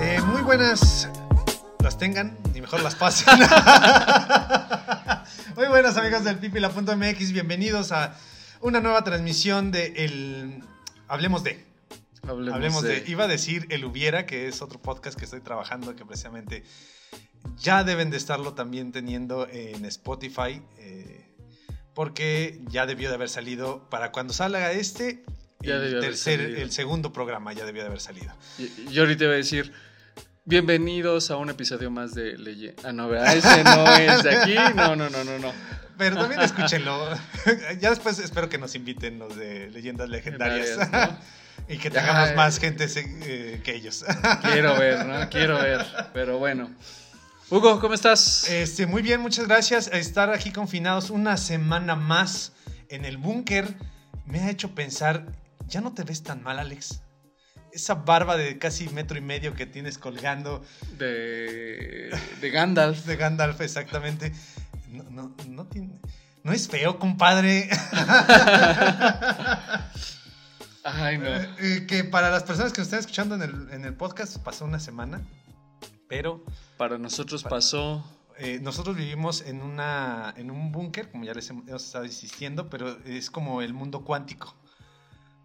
Eh, muy buenas las tengan y mejor las pasen. muy buenas amigos del pipila.mx, bienvenidos a una nueva transmisión de el Hablemos de. Hablemos, Hablemos de. de- Iba a decir El Hubiera, que es otro podcast que estoy trabajando, que precisamente ya deben de estarlo también teniendo en Spotify, eh, porque ya debió de haber salido para cuando salga este. El, tercer, el segundo programa ya debió de haber salido. Y- Yo ahorita iba a decir, bienvenidos a un episodio más de Leye. Ah, no, ¿verdad? ese no es de aquí. No, no, no, no, no. Pero también escúchenlo. ya después espero que nos inviten los de Leyendas Legendarias. Legendarias, y que tengamos Ay. más gente eh, que ellos. Quiero ver, ¿no? Quiero ver. Pero bueno. Hugo, ¿cómo estás? Este, muy bien, muchas gracias. Estar aquí confinados una semana más en el búnker me ha hecho pensar, ya no te ves tan mal, Alex. Esa barba de casi metro y medio que tienes colgando De, de Gandalf. de Gandalf, exactamente. No, no, no tiene- no es feo, compadre. Ay, no. Eh, que para las personas que nos están escuchando en el, en el podcast pasó una semana, pero Para nosotros pasó. eh, nosotros vivimos en, una, en un búnker, como ya les hemos estado insistiendo, pero es como el mundo cuántico.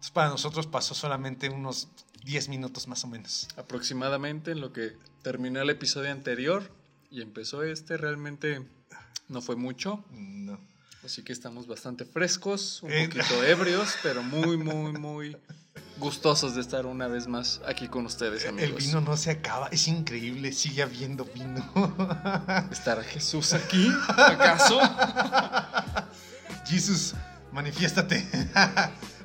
Entonces para nosotros pasó solamente unos 10 minutos más o menos. aproximadamente en lo que terminó el episodio anterior y empezó este. Realmente no fue mucho. No. Así que estamos bastante frescos, un Eh, poquito ebrios, pero muy, muy, muy gustosos de estar una vez más aquí con ustedes, El amigos. vino no se acaba, es increíble, sigue habiendo vino. ¿Estará Jesús aquí? ¿Acaso? Jesús, manifiéstate.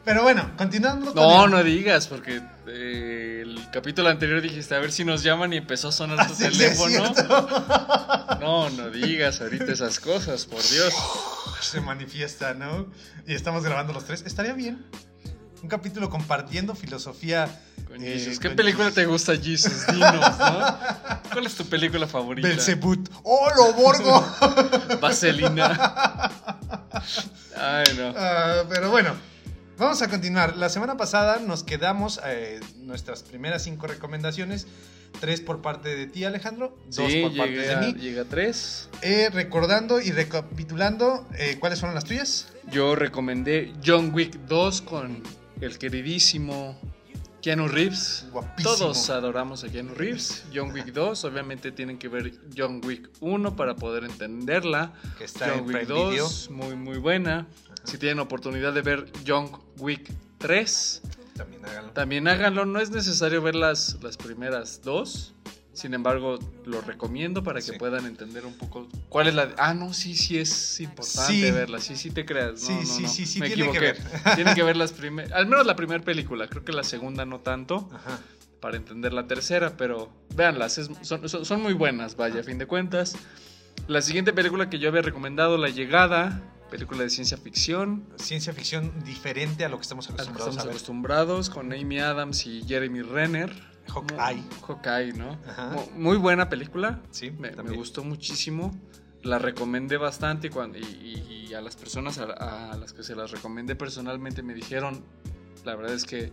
Pero bueno, continuando con No, el- no digas, porque eh, el capítulo anterior dijiste a ver si nos llaman y empezó a sonar tu Ah, sí, teléfono. no, no digas ahorita esas cosas, por Dios. se manifiesta, ¿no? Y estamos grabando los tres. Estaría bien. Un capítulo compartiendo filosofía. Con eh, Jesus. ¿Qué con película te gusta, Jesus? Dinos, ¿no? ¿Cuál es tu película favorita? Belzebut. ¡Oh, lo borgo! Vaselina. Ay, no. Ah, pero bueno, vamos a continuar. La semana pasada nos quedamos eh, nuestras primeras cinco recomendaciones. Tres por parte de ti, Alejandro. Dos Sí, por parte llegué de a, mí. llegué a tres. Eh, recordando y recapitulando, eh, ¿cuáles fueron las tuyas? Yo recomendé John Wick 2 con el queridísimo Keanu Reeves. Guapísimo. Todos adoramos a Keanu Reeves. John Wick 2, obviamente tienen que ver John Wick 1 para poder entenderla. Que está John en Wick Prime 2, Video. muy muy buena. Si tienen oportunidad de ver John Wick 3, También háganlo. también háganlo. No es necesario ver las, las primeras dos. Sin embargo, lo recomiendo para que Sí. puedan entender un poco cuál es la... Ah, no, sí, sí es importante Sí. verla. Sí, sí te creas. No, Sí, no, sí, no. sí, sí, Me tiene que equivoqué. ver. Tienen que ver las primeras... Al menos la primera película. Creo que la segunda no tanto Ajá. para entender la tercera, pero véanlas, es- son, son- son muy buenas, vaya, a fin de cuentas. La siguiente película que yo había recomendado, La Llegada, película de ciencia ficción, Ciencia ficción diferente a lo que estamos a la que acostumbrados estamos acostumbrados, con Amy Adams y Jeremy Renner. Hawkeye. Hawkeye, ¿no? Ajá. Muy buena película, Sí, me, gustó muchísimo. La recomendé bastante y, cuando, y, y- y a las personas a, a las que se las recomendé personalmente me dijeron, la verdad es que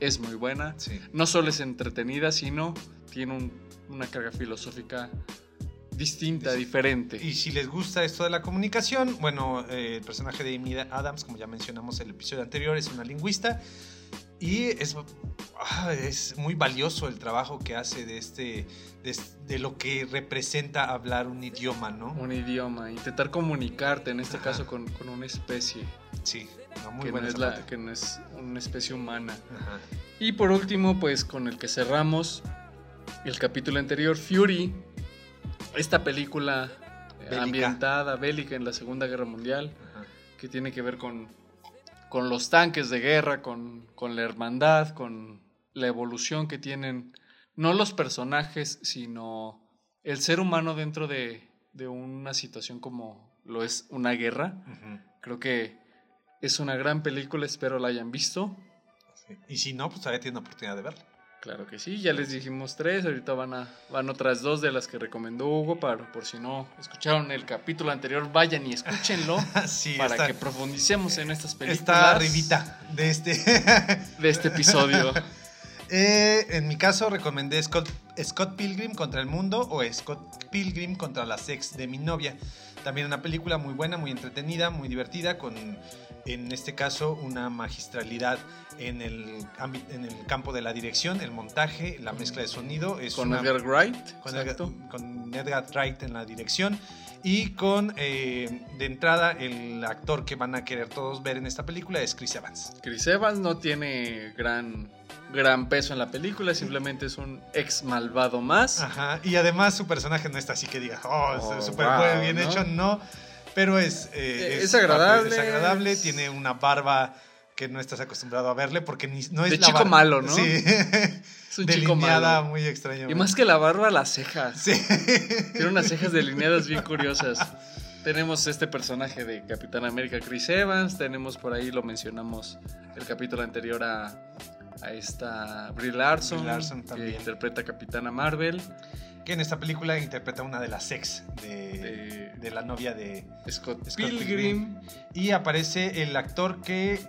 es muy buena Sí. no solo es entretenida, sino tiene un- una carga filosófica distinta, diferente. Y si les gusta esto de la comunicación, bueno, eh, el personaje de Amy Adams, como ya mencionamos en el episodio anterior, es una lingüista y es, ah, es muy valioso el trabajo que hace de este de, de lo que representa hablar un idioma, ¿no? Un idioma, intentar comunicarte, en este Ajá. caso con, con una especie Sí, no, muy que, no buena es esa la- que no es una especie humana. Ajá. Y por último, pues con el que cerramos el capítulo anterior, Fury, esta película Bélica. ambientada, bélica en la Segunda Guerra Mundial, Ajá. que tiene que ver con, con los tanques de guerra, con, con la hermandad, con la evolución que tienen no los personajes, sino el ser humano dentro de, de una situación como lo es una guerra. Creo que es una gran película, espero la hayan visto. Sí. Y si no, pues todavía tienen oportunidad de verla. Claro que sí, ya les dijimos tres, ahorita van, a, van otras dos de las que recomendó Hugo, para, por si no escucharon el capítulo anterior, vayan y escúchenlo sí, para está, que profundicemos en estas películas. está arribita de este. de este episodio. Eh, en mi caso recomendé Scott, Scott Pilgrim contra el mundo o Scott Pilgrim contra la sex de mi novia. También una película muy buena, muy entretenida, muy divertida, con en este caso una magistralidad en el, en el campo de la dirección, el montaje, la mezcla de sonido. Es Con una- Edgar Wright. con. Edgar, con Edgar Wright en la dirección y con eh, de entrada el actor que van a querer todos ver en esta película es Chris Evans. Chris Evans no tiene gran, gran peso en la película, simplemente es un ex malvado más. Ajá, y además su personaje no está así que diga, oh, Oh, es súper wow, bien ¿no? hecho, no, pero es, eh, Eh, es agradable. Es agradable, tiene una barba que no estás acostumbrado a verle porque ni, no es De la chico barba- malo, ¿no? Sí, Es un chico malo. muy extraña. Y más que la barba, las cejas. Sí. Tiene unas cejas delineadas bien curiosas. Tenemos este personaje de Capitán América, Chris Evans. Tenemos por ahí, lo mencionamos el capítulo anterior a, a esta Brie Larson, Brie Larson que interpreta a Capitana Marvel. que en esta película interpreta una de las ex de, De- de la novia de, Scott, Scott Pilgrim. Y aparece el actor que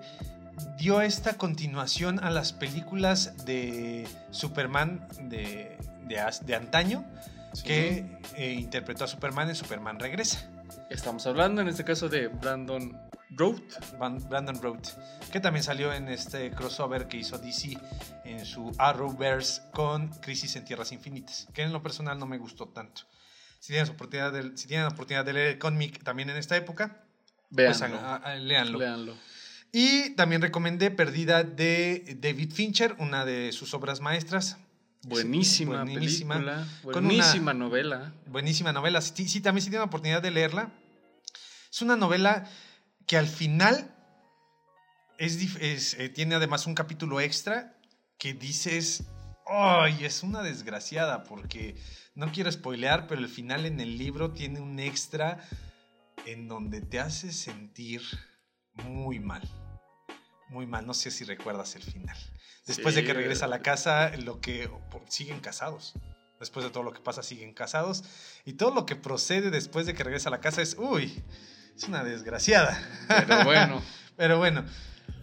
dio esta continuación a las películas de Superman de, de, antaño, Sí. que eh, interpretó a Superman en Superman Regresa, Estamos hablando en este caso de Brandon Routh. Van- Brandon Routh, que también salió en este crossover que hizo DC en su Arrowverse con Crisis en Tierras Infinitas, que en lo personal no me gustó tanto. Si tienen, oportunidad de, si tienen oportunidad de leer el cómic también en esta época, pues Véanlo. haga- a- a- léanlo. Léanlo. Y también recomendé Perdida de David Fincher, una de sus obras maestras. Buenísima, Buenísima. película. Con Buenísima novela. Buenísima novela. Sí, sí, también si tienen la oportunidad de leerla. Es una novela que al final es, dif- es, eh, tiene además un capítulo extra que dices, ¡ay! es una desgraciada porque no quiero spoilear, pero el final en el libro tiene un extra en donde te hace sentir muy mal. Muy mal, no sé si recuerdas el final. Después de que regresa a la casa, lo que siguen casados. Después de todo lo que pasa, siguen casados. Y todo lo que procede después de que regresa a la casa es, uy, es una desgraciada. Pero bueno. Pero bueno,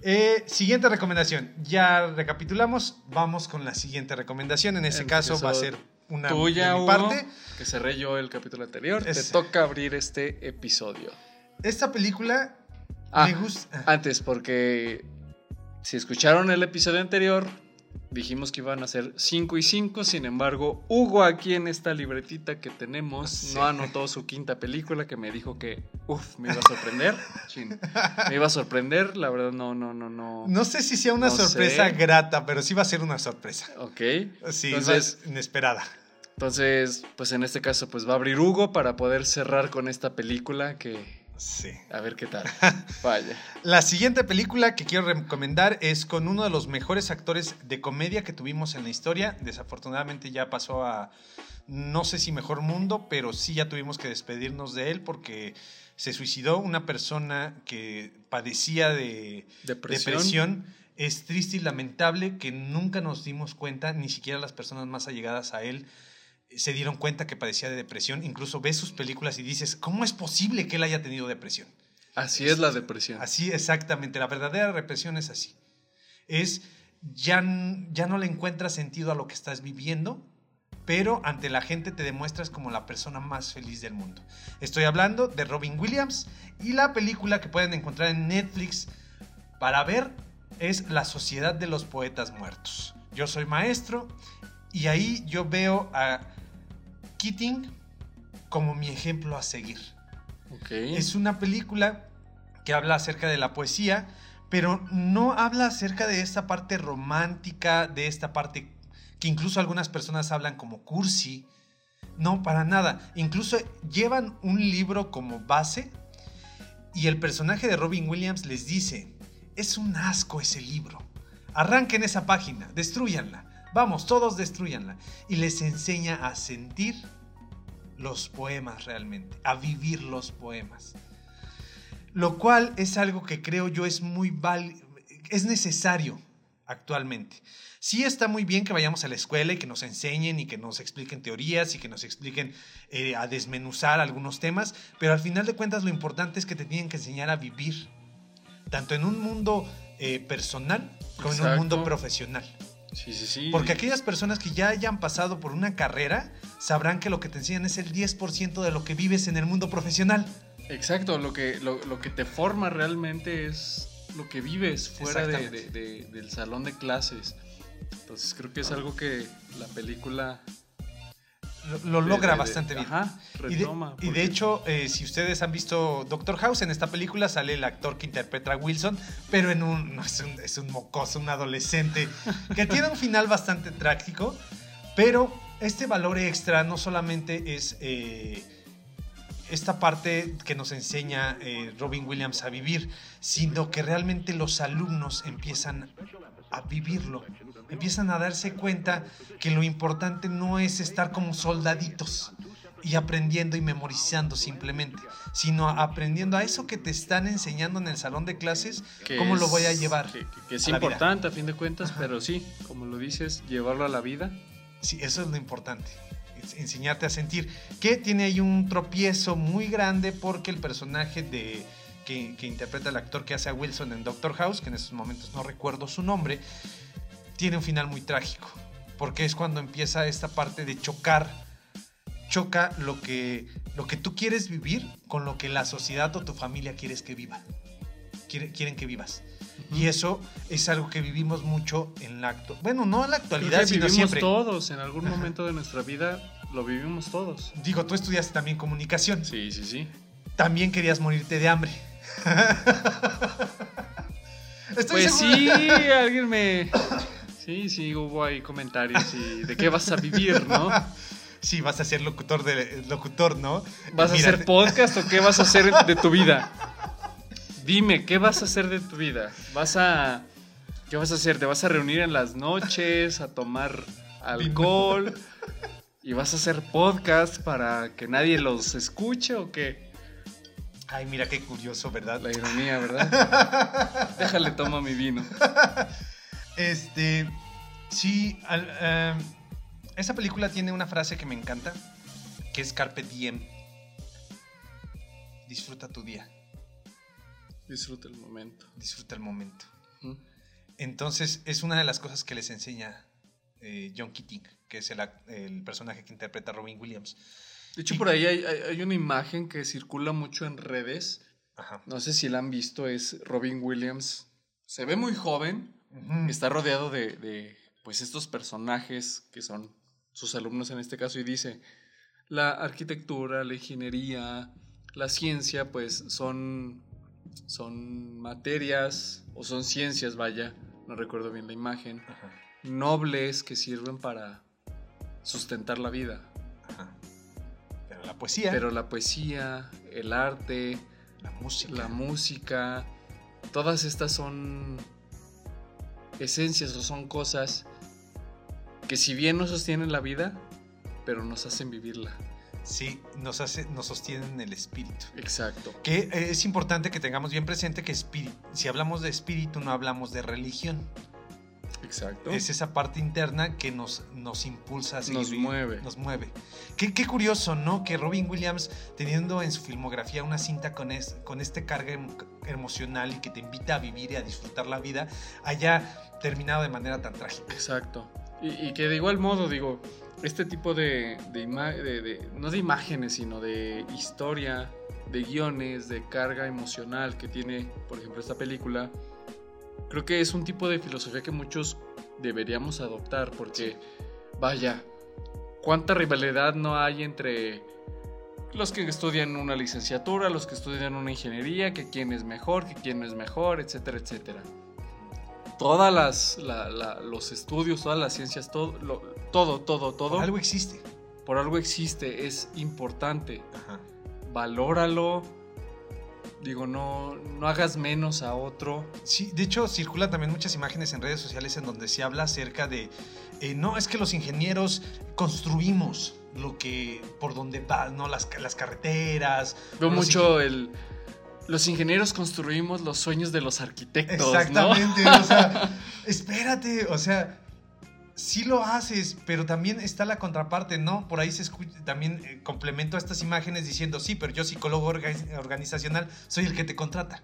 eh, siguiente recomendación. Ya recapitulamos, vamos con la siguiente recomendación. En este En caso este va a ser una tuya, de mi Hugo, parte. que cerré yo el capítulo anterior. Es- Te toca abrir este episodio. Esta película Ah, me gusta. antes, porque si escucharon el episodio anterior, dijimos que iban a ser 5 y 5. Sin embargo, Hugo aquí en esta libretita que tenemos Sí. no anotó su quinta película que me dijo que, uff, me iba a sorprender. Chin. me iba a sorprender, la verdad no, no, no, no. No sé si sea una No sorpresa sé. grata, pero sí va a ser una sorpresa. Ok. Sí, Entonces- inesperada. Entonces, pues en este caso, pues va a abrir Hugo para poder cerrar con esta película que... Sí. A ver qué tal. Vaya. La siguiente película que quiero recomendar es con uno de los mejores actores de comedia que tuvimos en la historia. Desafortunadamente ya pasó a no sé si mejor mundo, pero sí ya tuvimos que despedirnos de él porque se suicidó una persona que padecía de Depresión. depresión. Es triste y lamentable que nunca nos dimos cuenta, ni siquiera las personas más allegadas a él se dieron cuenta que padecía de depresión. Incluso ves sus películas y dices, ¿cómo es posible que él haya tenido depresión? Así es la depresión. Así exactamente, la verdadera represión es así. Es ya, ya no le encuentras sentido a lo que estás viviendo, pero ante la gente te demuestras como la persona más feliz del mundo. Estoy hablando de Robin Williams y la película que pueden encontrar en Netflix para ver es La Sociedad de los Poetas Muertos. Yo soy maestro y ahí yo veo a Keating como mi ejemplo a seguir. Es una película que habla acerca de la poesía, pero no habla acerca de esta parte romántica, de esta parte que incluso algunas personas hablan como cursi. No, para nada. Incluso llevan un libro como base y el personaje de Robin Williams les dice, es un asco ese libro. Arranquen esa página, destruyanla. Vamos, todos destruyanla. Y les enseña a sentir los poemas realmente, a vivir los poemas. Lo cual es algo que creo yo es muy val es necesario actualmente. Sí está muy bien que vayamos a la escuela y que nos enseñen y que nos expliquen teorías y que nos expliquen eh, a desmenuzar algunos temas, pero al final de cuentas lo importante es que te tienen que enseñar a vivir, tanto en un mundo eh, personal como en un mundo profesional. Sí, sí, sí. Porque aquellas personas que ya hayan pasado por una carrera sabrán que lo que te enseñan es el 10% de lo que vives en el mundo profesional. Exacto, lo que, lo, lo que te forma realmente es lo que vives fuera de, de- de- del salón de clases. Entonces creo que es algo que la película Lo, logra de- de- bastante bien. Ajá, Y de, y hecho, eh, si ustedes han visto Doctor House, en esta película sale el actor que interpreta a Wilson, pero en un, no, es, un es un mocoso, un adolescente, que tiene un final bastante trágico, pero este valor extra no solamente es eh, esta parte que nos enseña eh, Robin Williams a vivir, sino que realmente los alumnos empiezan a vivirlo. Empiezan a darse cuenta que lo importante no es estar como soldaditos y aprendiendo y memorizando simplemente, sino aprendiendo a eso que te están enseñando en el salón de clases, que cómo lo es- voy a llevar. Que, que- es a importante a fin de cuentas, Ajá. pero sí, como lo dices, llevarlo a la vida. Sí, eso es lo importante. Enseñarte a sentir. Que tiene ahí un tropiezo muy grande porque el personaje de que, que interpreta el actor que hace a Wilson en Doctor House, que en estos momentos no recuerdo su nombre, tiene un final muy trágico. Porque es cuando empieza esta parte de chocar. Choca lo que, lo que tú quieres vivir con lo que la sociedad o tu familia quieres que viva. Quiere- quieren que vivas. Y eso es algo que vivimos mucho en la actualidad. Bueno, no en la actualidad, que sino vivimos siempre. todos, en algún momento de nuestra vida lo vivimos todos. Digo, tú estudiaste también comunicación. Sí, sí, sí. También querías morirte de hambre. Estoy Pues seguro- sí, alguien me... Sí, sí, hubo ahí comentarios y de qué vas a vivir, ¿no? Sí, vas a ser locutor, de, locutor ¿no? ¿Vas a hacer podcast o qué vas a hacer de tu vida? Dime, ¿qué vas a hacer de tu vida? ¿Vas a... ¿Qué vas a hacer? ¿Te vas a reunir en las noches a tomar alcohol? ¿Y vas a hacer podcast para que nadie los escuche o qué? Ay, mira qué curioso, ¿verdad? La ironía, ¿verdad? Déjale, toma mi vino. Este, sí, al- em, esa película tiene una frase que me encanta, que es Carpe Diem. Disfruta tu día, Disfruta el momento. disfruta el momento. Entonces, es una de las cosas que les enseña eh, John Keating, que es el, personaje que interpreta Robin Williams. De hecho, por ahí hay, hay- hay una imagen que circula mucho en redes. Ajá. No sé si la han visto, es Robin Williams. Se ve muy joven, Está rodeado de, de, pues estos personajes que son sus alumnos en este caso y dice la arquitectura, la ingeniería, la ciencia pues son son materias o son ciencias, vaya, no recuerdo bien la imagen, Ajá, nobles que sirven para sustentar la vida. ajá. Pero la poesía, Pero la poesía, el arte, la música, la música, todas estas son esencias o son cosas que si bien no sostienen la vida, pero nos hacen vivirla. sí, nos, hace, nos sostienen el espíritu. Exacto. Que eh, es importante que tengamos bien presente que espíritu, si hablamos de espíritu no hablamos de religión. Exacto. Es esa parte interna que nos, nos impulsa a seguir. Nos mueve. Nos mueve. Qué, qué curioso, ¿no? Que Robin Williams, teniendo en su filmografía una cinta con, es- con este carga em- emocional y que te invita a vivir y a disfrutar la vida, haya terminado de manera tan trágica. Exacto. Y, y que de igual modo, digo, este tipo de, de, de- de- no de imágenes, sino de historia, de guiones, de carga emocional que tiene, por ejemplo, esta película, creo que es un tipo de filosofía que muchos deberíamos adoptar, porque, vaya, cuánta rivalidad no hay entre los que estudian una licenciatura, los que estudian una ingeniería, que quién es mejor, que quién no es mejor, etcétera, etcétera todas las la- la- los estudios, todas las ciencias, todo, lo- todo, todo, todo, Por algo existe. por algo existe, es importante. Ajá. Valóralo. Digo, no, no hagas menos a otro. Sí, de hecho circulan también muchas imágenes en redes sociales en donde se habla acerca de, eh, no, es que los ingenieros construimos lo que, por donde va, ¿no? Las, las carreteras. Veo mucho el. Los ingenieros construimos los sueños de los arquitectos. ¿no? Exactamente, o sea, espérate, o sea, sí lo haces, pero también está la contraparte, ¿no? Por ahí se escucha, también eh, complemento a estas imágenes diciendo, sí, pero yo psicólogo orga- organizacional soy el que te contrata.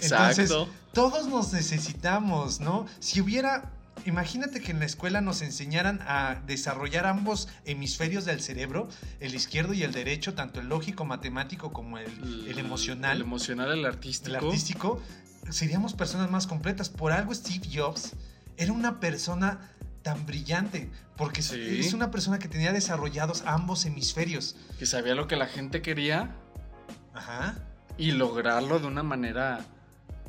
Entonces, Exacto. todos nos necesitamos, ¿no? Si hubiera Imagínate que en la escuela nos enseñaran a desarrollar ambos hemisferios del cerebro, el izquierdo y el derecho, tanto el lógico, matemático como el, el emocional. El emocional, el artístico. El artístico. Seríamos personas más completas. Por algo Steve Jobs era una persona tan brillante, porque Sí. es una persona que tenía desarrollados ambos hemisferios. Que sabía lo que la gente quería Ajá. y lograrlo de una manera,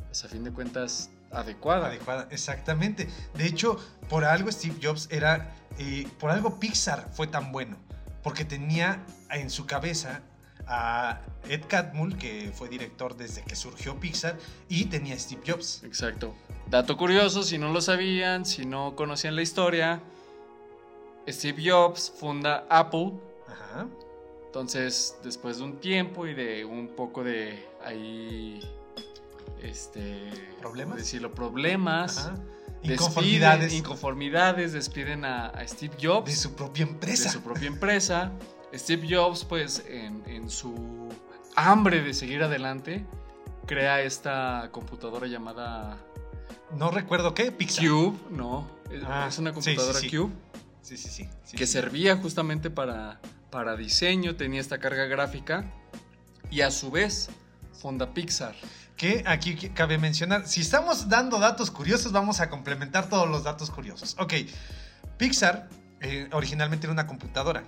pues a fin de cuentas, adecuada. Adecuada, exactamente. De hecho, por algo Steve Jobs era, eh, por algo Pixar fue tan bueno, porque tenía en su cabeza a Ed Catmull, que fue director desde que surgió Pixar, y tenía a Steve Jobs. Exacto. Dato curioso, si no lo sabían, si no conocían la historia, Steve Jobs funda Apple. Ajá. Entonces, después de un tiempo y de un poco de ahí, este, ¿Problemas? ¿cómo decirlo, problemas, Ajá. despiden- Inconformidades inconformidades, despiden a, a Steve Jobs de su propia empresa. de su propia empresa. Steve Jobs, pues, en, en su hambre de seguir adelante, crea esta computadora llamada No recuerdo qué, Pixar. Cube, no, es, Ah, es una sí, sí, computadora sí. Cube Sí, sí, sí. que servía justamente para, para diseño, tenía esta carga gráfica y a su vez funda Pixar. Que aquí cabe mencionar, si estamos dando datos curiosos, vamos a complementar todos los datos curiosos. Ok, Pixar eh, originalmente era una computadora.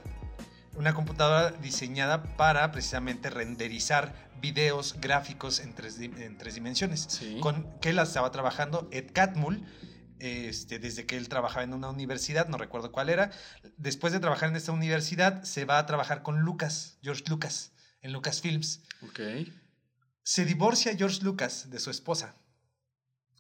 Una computadora diseñada para precisamente renderizar videos gráficos en tres, en tres dimensiones. Sí. Con que la estaba trabajando Ed Catmull. Este, desde que él trabajaba en una universidad, no recuerdo cuál era. Después de trabajar en esta universidad, se va a trabajar con Lucas, George Lucas, en Lucasfilms Ok. se divorcia George Lucas de su esposa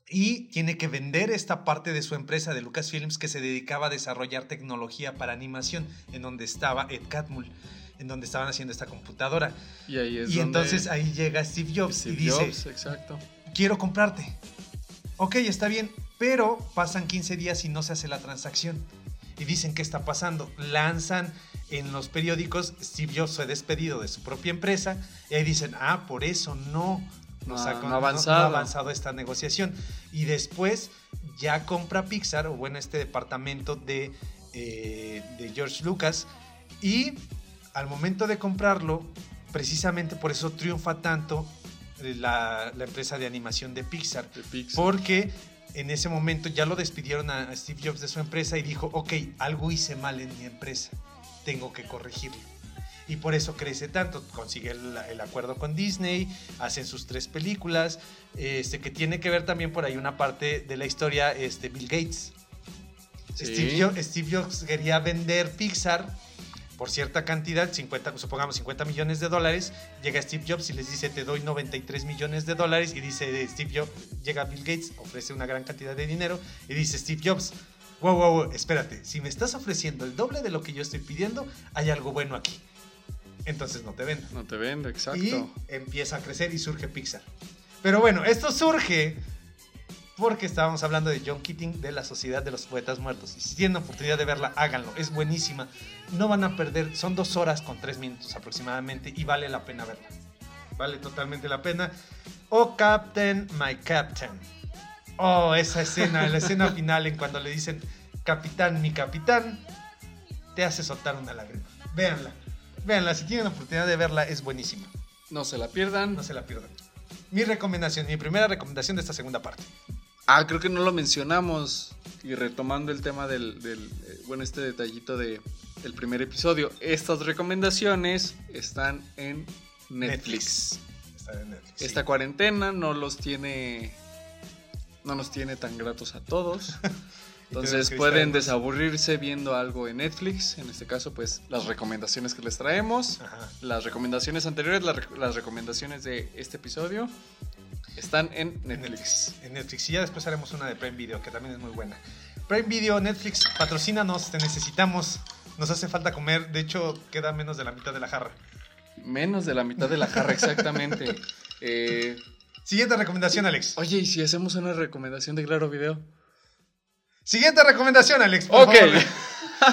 y tiene que vender esta parte de su empresa de Lucasfilms que se dedicaba a desarrollar tecnología para animación, en donde estaba Ed Catmull, en donde estaban haciendo esta computadora. Y ahí es y donde entonces ahí llega Steve Jobs Steve y dice, Jobs, exacto. quiero comprarte. Ok, está bien, pero pasan 15 días y no se hace la transacción. Y dicen, ¿qué está pasando? Lanzan en los periódicos, Steve Jobs fue despedido de su propia empresa, y ahí dicen, ah, por eso no, No nos ha- ha, no avanzado. no ha avanzado esta negociación. Y después ya compra Pixar, o bueno, este departamento de, eh, de George Lucas, y al momento de comprarlo, precisamente por eso triunfa tanto la, la empresa de animación de Pixar, De Pixar. porque en ese momento ya lo despidieron a Steve Jobs de su empresa y dijo, ok, algo hice mal en mi empresa, tengo que corregirlo. Y por eso crece tanto, consigue el, el acuerdo con Disney, hacen sus tres películas, este, que tiene que ver también por ahí una parte de la historia, este, Bill Gates. Sí. Steve, Jo- Steve Jobs quería vender Pixar por cierta cantidad, 50, supongamos 50 millones de dólares, llega Steve Jobs y les dice te doy 93 millones de dólares y dice Steve Jobs, llega Bill Gates, ofrece una gran cantidad de dinero y dice Steve Jobs, wow, wow, wow, espérate, si me estás ofreciendo el doble de lo que yo estoy pidiendo, hay algo bueno aquí. Entonces no te vendo. No te vende, exacto. Y empieza a crecer y surge Pixar. Pero bueno, esto surge porque estábamos hablando de John Keating de la Sociedad de los Poetas Muertos. Y si tienen oportunidad de verla, háganlo. Es buenísima. No van a perder, son dos horas con tres minutos aproximadamente y vale la pena verla. Vale totalmente la pena. Oh, Captain, my Captain. Oh, esa escena, la escena final en cuando le dicen, Capitán, mi capitán, te hace soltar una lágrima. Véanla. Véanla, si tienen oportunidad de verla, es buenísima. No se la pierdan. No se la pierdan. Mi recomendación, mi primera recomendación de esta segunda parte. Ah, creo que no lo mencionamos. Y retomando el tema del, del, eh, bueno, este detallito de el primer episodio. Estas recomendaciones están en Netflix. Está en Netflix. Esta sí. cuarentena no los tiene. No nos tiene tan gratos a todos. Entonces pueden desaburrirse viendo algo en Netflix. En este caso, pues las recomendaciones que les traemos. Ajá. Las recomendaciones anteriores, las recomendaciones de este episodio están en En Netflix. En Netflix. Y ya después haremos una de Prime Video, que también es muy buena. Prime Video, Netflix, patrocínanos, te necesitamos. Nos hace falta comer. De hecho, queda menos de la mitad de la jarra. Menos de la mitad de la jarra, exactamente. Eh, Siguiente recomendación, Alex. oye, ¿y si hacemos una recomendación de Claro Video? Siguiente recomendación, Alex. por Ok. favor.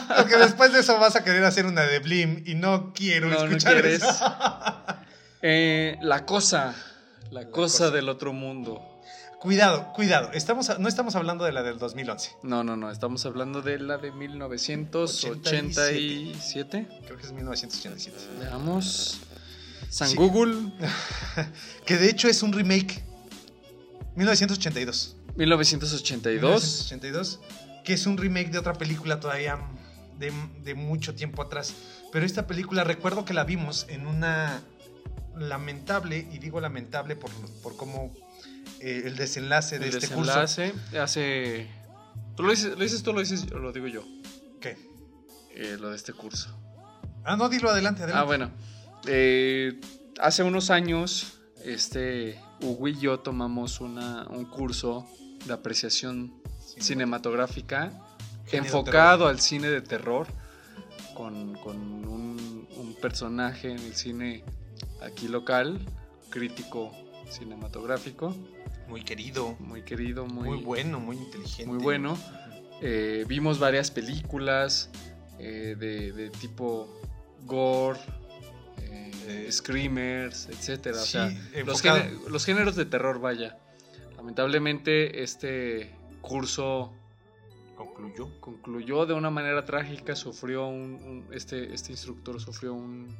Porque después de eso vas a querer hacer una de Blim y no quiero No, no escuchar quieres. eso. Eh, la cosa. La, La cosa, cosa. del otro mundo. Cuidado, cuidado. Estamos, no estamos hablando de la del 2011. No, no, no. Estamos hablando de la de 1987. Creo que es 1987. Veamos. San Sí. Google, Que de hecho es un remake. 1982. 1982. 1982. Que es un remake de otra película todavía de, de mucho tiempo atrás. Pero esta película recuerdo que la vimos en una lamentable, y digo lamentable por, por cómo eh, el desenlace de El este curso. desenlace hace. ¿Tú lo dices, lo dices tú lo dices o lo digo yo? ¿Qué? Eh, lo de este curso. Ah, no, dilo adelante, adelante. Ah, bueno. Eh, hace unos años, este, Hugo y yo tomamos una, un curso de apreciación Sí. cinematográfica enfocado al cine de terror, con, con un, un personaje en el cine aquí local, crítico cinematográfico, Muy querido, muy querido, muy, muy, bueno, muy inteligente. muy bueno. Eh, vimos varias películas eh, de, de tipo gore, eh, Eh, screamers, etcétera. o sea, los géneros de terror, vaya. Lamentablemente este curso Concluyó. concluyó de una manera trágica, sufrió un, un- este, este instructor sufrió un,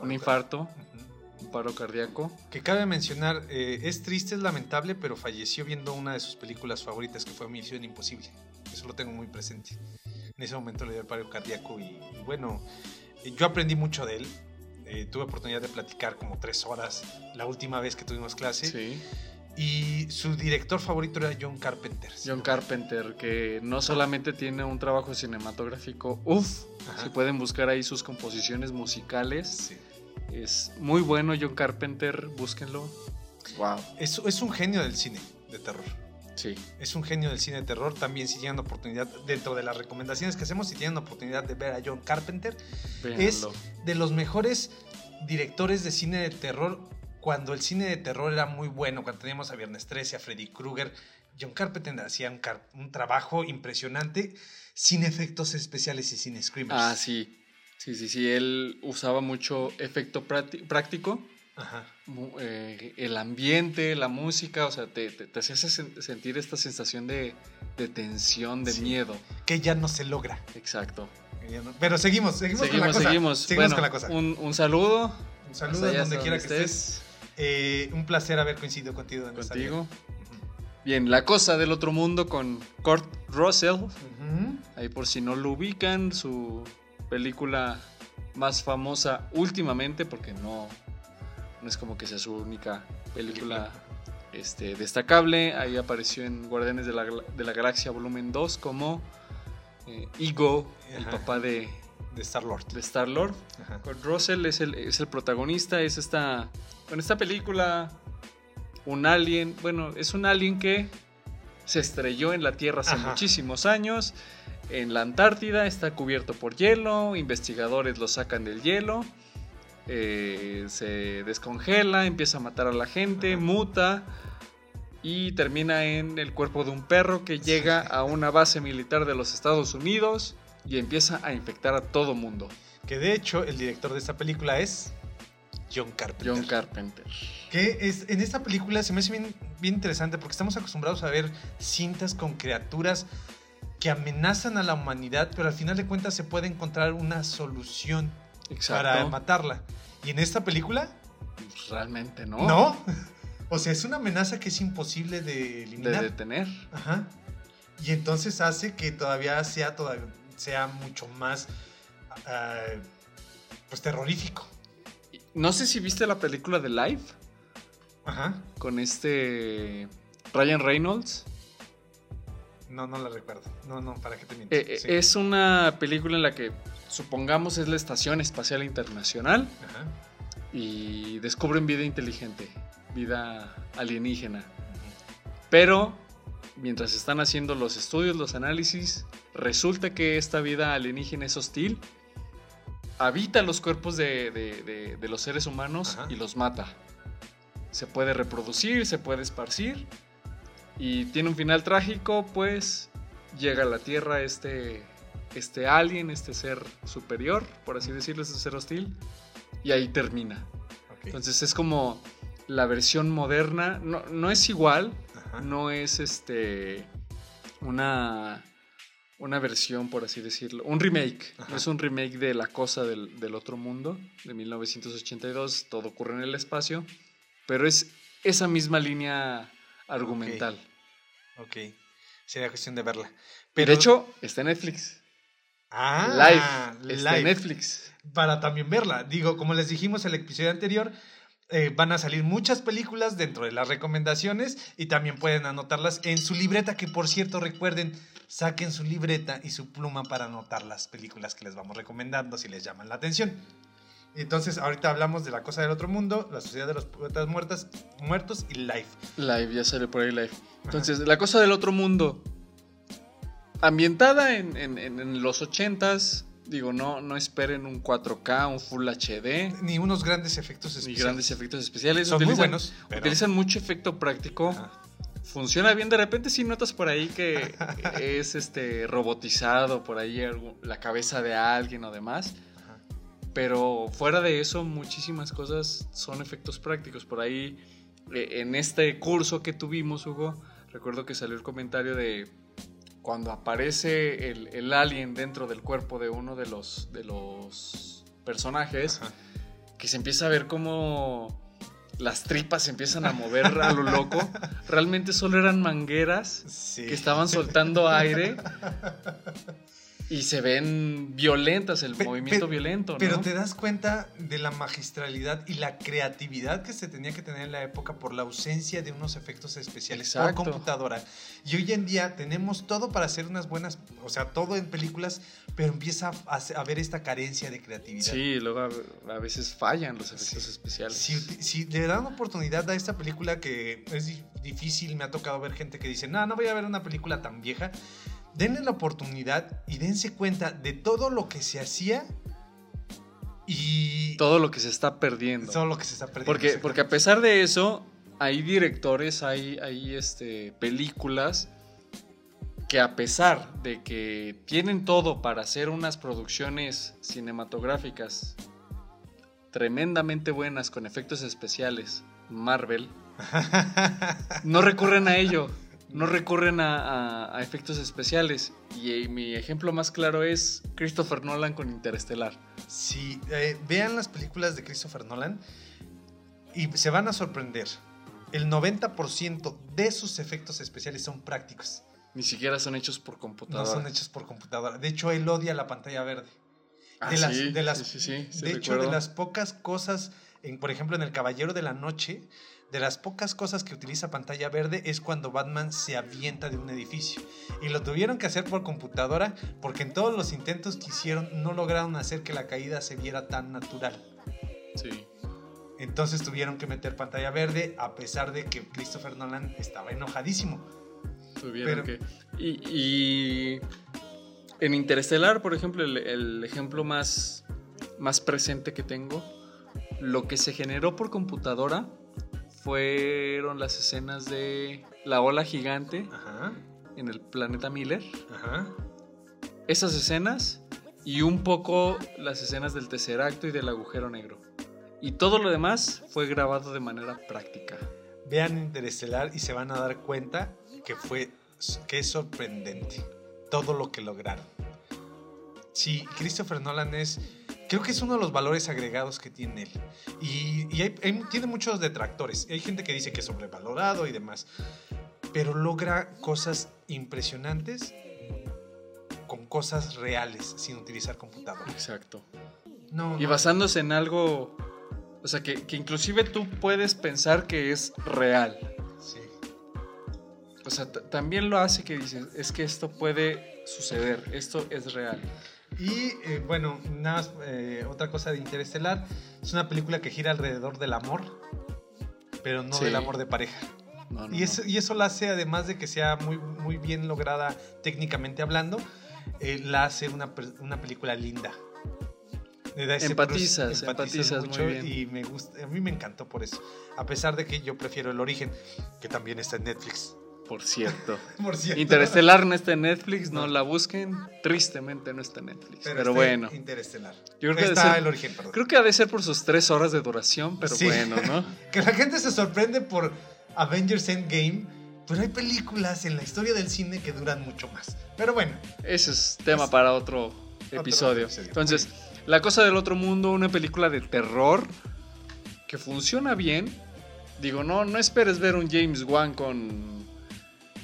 un infarto, un paro cardíaco. Que cabe mencionar, eh, es triste, es lamentable, pero falleció viendo una de sus películas favoritas que fue Misión Imposible. Eso lo tengo muy presente. En ese momento le dio el paro cardíaco y, y bueno, eh, yo aprendí mucho de él. Eh, tuve oportunidad de platicar como tres horas la última vez que tuvimos clase. Sí. Y su director favorito era John Carpenter. John Carpenter, que no solamente tiene un trabajo cinematográfico, uff, si pueden buscar ahí sus composiciones musicales, Sí. es muy bueno John Carpenter, búsquenlo. Wow. Es, es un genio del cine de terror. Sí. Es un genio del cine de terror. También si tienen oportunidad, dentro de las recomendaciones que hacemos, si tienen oportunidad de ver a John Carpenter, es de los mejores directores de cine de terror cuando el cine de terror era muy bueno, cuando teníamos a Viernes 13, a Freddy Krueger. John Carpenter hacía un, car- un trabajo impresionante sin efectos especiales y sin screamers. Ah, sí. Sí, sí, sí. Él usaba mucho efecto prácti- práctico. Ajá. eh, el ambiente, la música, o sea, te, te, te hacía sen- sentir esta sensación de, de tensión, de Sí. miedo. Que ya no se logra. Exacto. No- Pero seguimos, seguimos, con la Seguimos, cosa. seguimos. Seguimos Bueno, con la cosa. Un, Un, un saludo. saludo donde quiera que estés. Eh, un placer haber coincidido contigo en Contigo. Bien, La Cosa del Otro Mundo con Kurt Russell. Ahí por si no lo ubican, su película más famosa últimamente, porque no, no es como que sea su única película este, destacable. Ahí apareció en Guardianes de la, de la Galaxia Volumen 2 como eh, Ego, el papá de, De Star Lord. de Star-Lord. Ajá. Kurt Russell es el, es el protagonista, es esta, en esta película un alien, bueno, es un alien que se estrelló en la Tierra hace Ajá. muchísimos años, en la Antártida, está cubierto por hielo, investigadores lo sacan del hielo, eh, se descongela, empieza a matar a la gente, Ajá. muta y termina en el cuerpo de un perro que llega a una base militar de los Estados Unidos y empieza a infectar a todo mundo. Que de hecho el director de esta película es John Carpenter. John Carpenter. que es, en esta película se me hace bien, bien interesante porque estamos acostumbrados a ver cintas con criaturas que amenazan a la humanidad, pero al final de cuentas se puede encontrar una solución para matarla. Y en esta película, Pues realmente no. no. O sea, es una amenaza que es imposible de De eliminar. detener. Ajá. Y entonces hace que todavía sea, toda- sea mucho más ah, pues terrorífico. No sé si viste la película de Live Ajá. con este Ryan Reynolds. No, no la recuerdo. No, no, ¿para qué te miento? Eh, eh, Es una película en la que supongamos es la Estación Espacial Internacional Ajá. y descubren vida inteligente, vida alienígena. Pero mientras están haciendo los estudios, los análisis, resulta que esta vida alienígena es hostil, habita los cuerpos de, de- de- de los seres humanos Ajá. y los mata. Se puede reproducir, se puede esparcir y tiene un final trágico, pues llega a la Tierra este, este alien, este ser superior, por así decirlo, este ser hostil, y ahí termina. Entonces es como la versión moderna, no, no es igual. Ajá. no es este una una versión, por así decirlo, un remake. Ajá. No es un remake de La Cosa del, del Otro Mundo, de 1982, todo ocurre en el espacio, pero es esa misma línea argumental. Ok. Sería cuestión de verla. Pero, de hecho, está en Netflix. ah, live. Está en. Netflix. Para también verla. Digo, como les dijimos en el episodio anterior, eh, van a salir muchas películas dentro de las recomendaciones y también pueden anotarlas en su libreta, que por cierto, recuerden, saquen su libreta y su pluma para anotar las películas que les vamos recomendando si les llaman la atención. Entonces, ahorita hablamos de La Cosa del Otro Mundo, La Sociedad de los Poetas Muertas, Muertos y Life. Live, ya sale por ahí live. Entonces, La Cosa del Otro Mundo, ambientada en, en- en- los 80s, digo, no, no esperen un 4K, un Full HD, Ni unos grandes efectos ni especiales. grandes efectos especiales. Son muy Utilizan- buenos. pero- Utilizan mucho efecto práctico. Ajá. Funciona bien, de repente sí notas por ahí que es este robotizado, por ahí la cabeza de alguien o demás. Ajá. Pero fuera de eso, muchísimas cosas son efectos prácticos. Por ahí, eh, en este curso que tuvimos, Hugo, recuerdo que salió el comentario de cuando aparece el, el alien dentro del cuerpo de uno de los, de los personajes, Ajá. que se empieza a ver como las tripas se empiezan a mover a lo loco. Realmente solo eran mangueras Sí. que estaban soltando aire y se ven violentas, el Pe- movimiento pe- violento, ¿no? Pero te das cuenta de la magistralidad y la creatividad que se tenía que tener en la época por la ausencia de unos efectos especiales por computadora. Y hoy en día tenemos todo para hacer unas buenas, o sea, todo en películas, pero empieza a, a haber esta carencia de creatividad. Sí, luego a, a veces fallan los efectos Sí. especiales. Si, si le dan oportunidad a esta película que es di- difícil, me ha tocado ver gente que dice, no, no voy a ver una película tan vieja, denle la oportunidad y dense cuenta de todo lo que se hacía y Todo lo que se está perdiendo. todo lo que se está perdiendo. Porque, porque a pesar de eso, hay directores, hay, hay este, películas que a pesar de que tienen todo para hacer unas producciones cinematográficas tremendamente buenas con efectos especiales, Marvel, no recurren a ello, no recurren a, a- a efectos especiales. Y eh, mi ejemplo más claro es Christopher Nolan con Interestelar. Sí, eh, vean las películas de Christopher Nolan y se van a sorprender. El 90% de sus efectos especiales son prácticos. Ni siquiera son hechos por No computadora. son hechos por computadora. De hecho, él odia la pantalla verde. Ah, de las, sí, de las- sí, sí, sí, sí de hecho, recuerdo. de las pocas cosas, en, por ejemplo, en El Caballero de la Noche, de las pocas cosas que utiliza pantalla verde es cuando Batman se avienta de un edificio. Y lo tuvieron que hacer por computadora porque en todos los intentos que hicieron no lograron hacer que la caída se viera tan natural. Sí. Entonces tuvieron que meter pantalla verde a pesar de que Christopher Nolan estaba enojadísimo. Tuvieron Pero- que. Y, y en Interestelar, por ejemplo, el, el ejemplo más, más presente que tengo, lo que se generó por computadora fueron las escenas de la ola gigante Ajá, en el planeta Miller. ajá. Esas escenas y un poco las escenas del tercer acto y del agujero negro. Y todo lo demás fue grabado de manera práctica. Vean Interestelar y se van a dar cuenta que fue que es sorprendente todo lo que lograron. Sí, Christopher Nolan es creo que es uno de los valores agregados que tiene él. Y, y hay- hay- tiene muchos detractores. Hay gente que dice que es sobrevalorado y demás. Pero logra cosas impresionantes con cosas reales sin utilizar computadora. Exacto. No, Y no. basándose en algo, o sea, que, que inclusive tú puedes pensar que es real. Sí. O sea, también lo hace que dices, es que esto puede suceder, esto es real. Y eh, bueno, nada más, eh, otra cosa de Interestelar, es una película que gira alrededor del amor, pero no Sí. del amor de pareja. No, no, Y eso, y eso la hace, además de que sea muy, muy bien lograda técnicamente hablando, eh, la hace una, una película linda. Empatizas, empatizas muy bien. Y me gusta, a mí me encantó por eso. A pesar de que yo prefiero El Origen, que también está en Netflix. Por cierto. Por cierto. Interestelar no está en Netflix, no, No. la busquen. Tristemente no está en Netflix. Pero, bueno. Interestelar. Yo creo que está ser- El Origen, perdón. Creo que ha de ser por sus tres horas de duración, pero Sí. bueno, ¿no? Que la gente se sorprende por Avengers Endgame Pero hay películas en la historia del cine que duran mucho más. Pero bueno. Ese es tema para otro episodio. Entonces, La cosa del otro mundo, una película de terror que funciona bien. Digo, no, no esperes ver un James Wan con,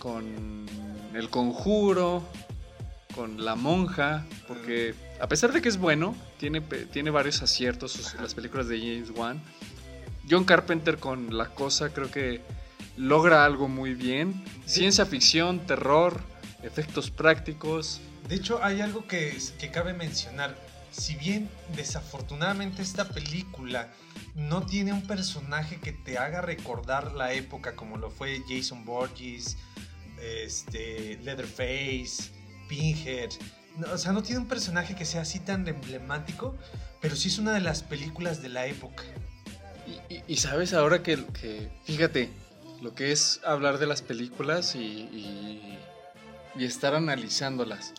con El Conjuro, con La Monja, porque a pesar de que es bueno, tiene, tiene varios aciertos las películas de James Wan. John Carpenter con La Cosa creo que logra algo muy bien. Ciencia ficción, terror, efectos prácticos. De hecho, hay algo que, que cabe mencionar. Si bien desafortunadamente esta película no tiene un personaje que te haga recordar la época como lo fue Jason Borges, este, Leatherface, Pinhead. o sea, no tiene un personaje que sea así tan emblemático, pero sí es una de las películas de la época. Y, sabes ahora que, fíjate, lo que es hablar de las películas y, y, estar analizándolas.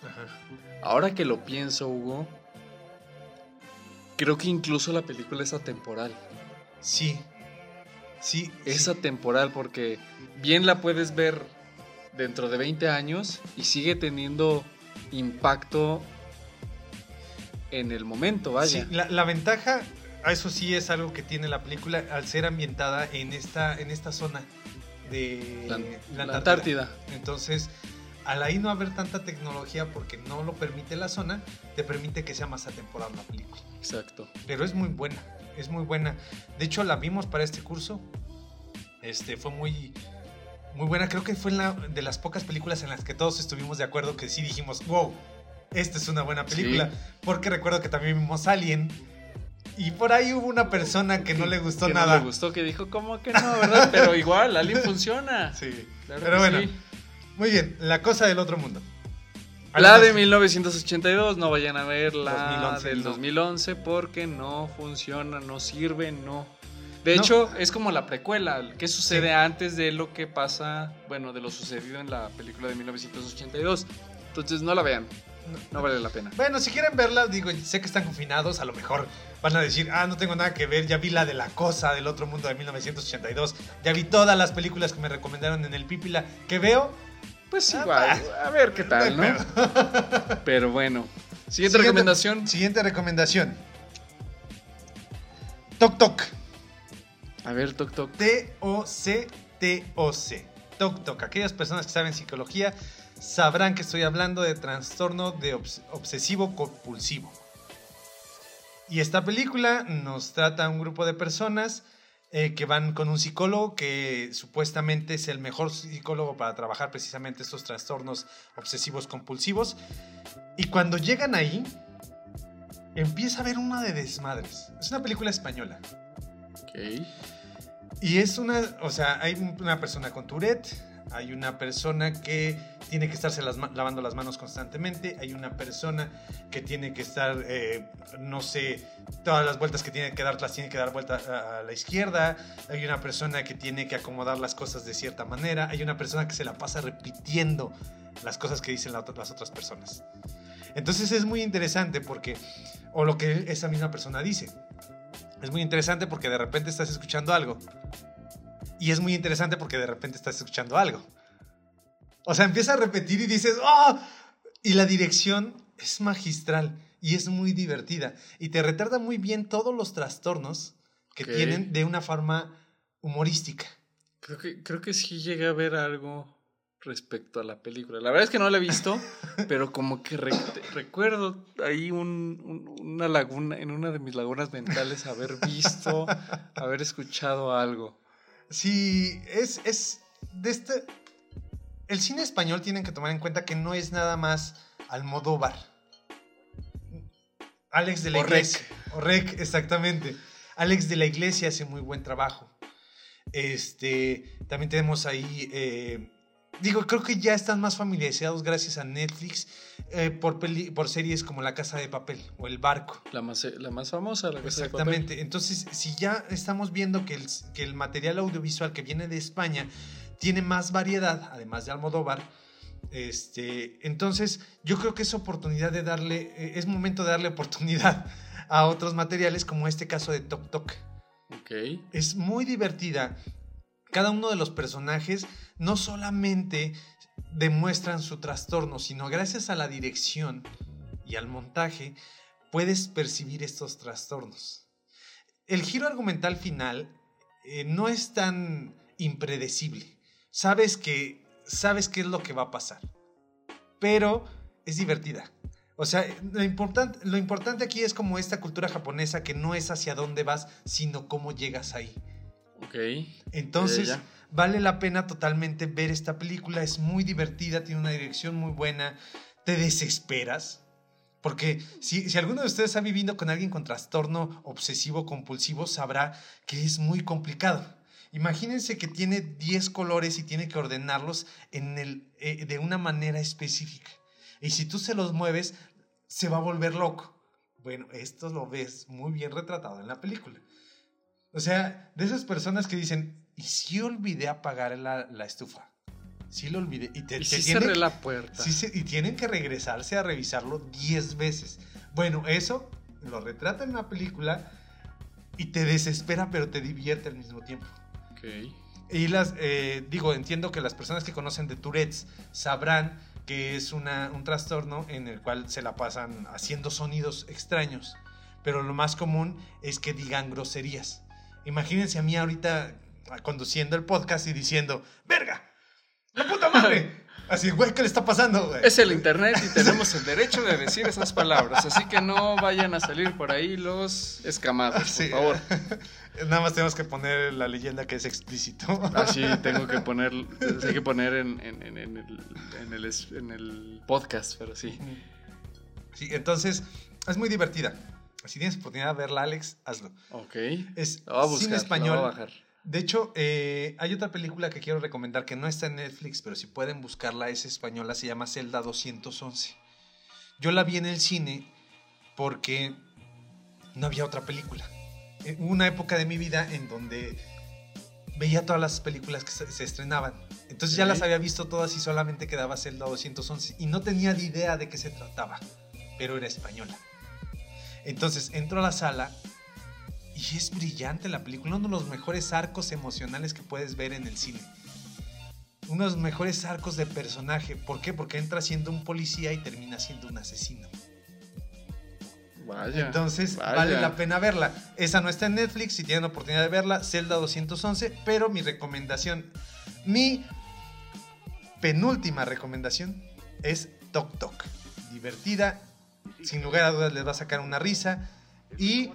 Ahora que lo pienso, Hugo, creo que incluso la película es atemporal. Sí, sí. Es atemporal porque bien la puedes ver dentro de 20 años y sigue teniendo impacto en el momento, vaya. Sí, la, ventaja, eso sí es algo que tiene la película al ser ambientada en esta, en esta zona de la, Antártida. Entonces, al ahí no haber tanta tecnología porque no lo permite la zona, te permite que sea más atemporal la película. Exacto. Pero es muy buena, es muy buena. De hecho, la vimos para este curso. Este, fue muy, muy buena. Creo que fue una de las pocas películas en las que todos estuvimos de acuerdo que sí dijimos, wow, esta es una buena película. Porque recuerdo que también vimos Alien. Y por ahí hubo una persona que no le gustó nada. No le gustó, que dijo, ¿cómo que no, verdad? Pero igual, Alien funciona. Sí. Pero bueno, muy bien, La cosa del otro mundo. La de 1982, no vayan a ver la del 2011 porque no funciona, no sirve, no de hecho, es como la precuela. ¿Qué sucede antes de lo que pasa, bueno, de lo sucedido en la película de 1982? Entonces, no la vean. No, vale la pena. Bueno, si quieren verla, digo, sé que están confinados, a lo mejor van a decir, ah, no tengo nada que ver, ya vi la de la cosa del otro mundo de 1982, ya vi todas las películas que me recomendaron en el Pipila que veo. Pues ah, igual, a ver qué tal, ¿no? Pero bueno. Siguiente recomendación. Siguiente recomendación. Toc Toc. A ver, Toc Toc. T-O-C-T-O-C. Toc Toc. Aquellas personas que saben psicología sabrán que estoy hablando de trastorno de obsesivo compulsivo. Y esta película nos trata a un grupo de personas eh, que van con un psicólogo que supuestamente es el mejor psicólogo para trabajar precisamente estos trastornos obsesivos compulsivos. Y cuando llegan ahí, empieza a haber una de desmadres. Es una película española. Y es una, o sea, hay una persona con Tourette, hay una persona que tiene que estarse lavando las manos constantemente, hay una persona que tiene que estar, eh, no sé, todas las vueltas que tiene que dar, las tiene que dar vuelta a, la izquierda, hay una persona que tiene que acomodar las cosas de cierta manera, hay una persona que se la pasa repitiendo las cosas que dicen las otras personas. Entonces es muy interesante porque, o lo que esa misma persona dice, es muy interesante porque de repente estás escuchando algo. Y es muy interesante porque de repente estás escuchando algo. O sea, empieza a repetir y dices, ¡oh! Y la dirección es magistral y es muy divertida. Y te retarda muy bien todos los trastornos que tienen de una forma humorística. Creo que, creo que sí llegué a ver algo respecto a la película. La verdad es que no la he visto, pero como que recuerdo ahí una laguna, en una de mis lagunas mentales, haber visto, haber escuchado algo. Sí, es, es de este... El cine español tienen que tomar en cuenta que no es nada más Almodóvar. Alex de la Iglesia. Rec, exactamente. Alex de la Iglesia hace muy buen trabajo. Este, también tenemos ahí eh, digo, creo que ya están más familiarizados gracias a Netflix eh, por, por series como La Casa de Papel o El Barco. La más, la más famosa, La Casa Exactamente. Entonces, si ya estamos viendo que el, que el material audiovisual que viene de España tiene más variedad, además de Almodóvar, este, entonces yo creo que es oportunidad de darle, eh, es momento de darle oportunidad a otros materiales como este caso de Tok Tok. Okay. Es muy divertida. Cada uno de los personajes no solamente demuestran su trastorno, sino gracias a la dirección y al montaje puedes percibir estos trastornos. El giro argumental final eh, no es tan impredecible. Sabes que sabes qué es lo que va a pasar, pero es divertida. O sea, lo importante, lo importante aquí es como esta cultura japonesa que no es hacia dónde vas, sino cómo llegas ahí. Ok. Entonces, ya. Vale la pena totalmente ver esta película. Es muy divertida, tiene una dirección muy buena. Te desesperas. Porque si, si alguno de ustedes ha vivido con alguien con trastorno obsesivo compulsivo, sabrá que es muy complicado. Imagínense que tiene 10 colores y tiene que ordenarlos en el, eh, de una manera específica. Y si tú se los mueves, se va a volver loco. Bueno, esto lo ves muy bien retratado en la película. O sea, de esas personas que dicen, ¿y si olvidé apagar la, la estufa? Sí lo olvidé. Y, te, Y te sí tiene- cerré la puerta. sí se- y tienen que regresarse a revisarlo 10 veces. Bueno, eso lo retrata en la película y te desespera, pero te divierte al mismo tiempo. Ok. Y las, eh, digo, entiendo que las personas que conocen de Tourette's sabrán que es una, un trastorno en el cual se la pasan haciendo sonidos extraños. Pero lo más común es que digan groserías. Imagínense a mí ahorita conduciendo el podcast y diciendo, ¡verga! ¡La puta madre! Así, güey, ¿qué le está pasando, güey? Es el internet y tenemos el derecho de decir esas palabras, así que no vayan a salir por ahí los escamados, Sí. por favor. Nada más tenemos que poner la leyenda que es explícito. Así tengo que poner, hay que poner en, en- en- en el, en, el, es- en el podcast, pero sí. Sí, entonces es muy divertida. Si tienes oportunidad de verla, Alex, hazlo. Ok. Es a buscar, cine español. voy a bajar. De hecho, eh, hay otra película que quiero recomendar que no está en Netflix, pero si pueden buscarla, es española, se llama Celda 211. Yo la vi en el cine porque no había otra película. Eh, Hubo una época de mi vida en donde veía todas las películas que se, estrenaban. Entonces ya las había visto todas y solamente quedaba Celda 211 y no tenía ni idea de qué se trataba, pero era española. Entonces entro a la sala y es brillante la película, uno de los mejores arcos emocionales que puedes ver en el cine. Uno de los mejores arcos de personaje. ¿Por qué? Porque entra siendo un policía y termina siendo un asesino. Vaya. Entonces vaya. vale la pena verla. Esa no está en Netflix, si tienen oportunidad de verla, Zelda 211, pero mi recomendación, mi penúltima recomendación es Tok Tok. Divertida, sin lugar a dudas les va a sacar una risa y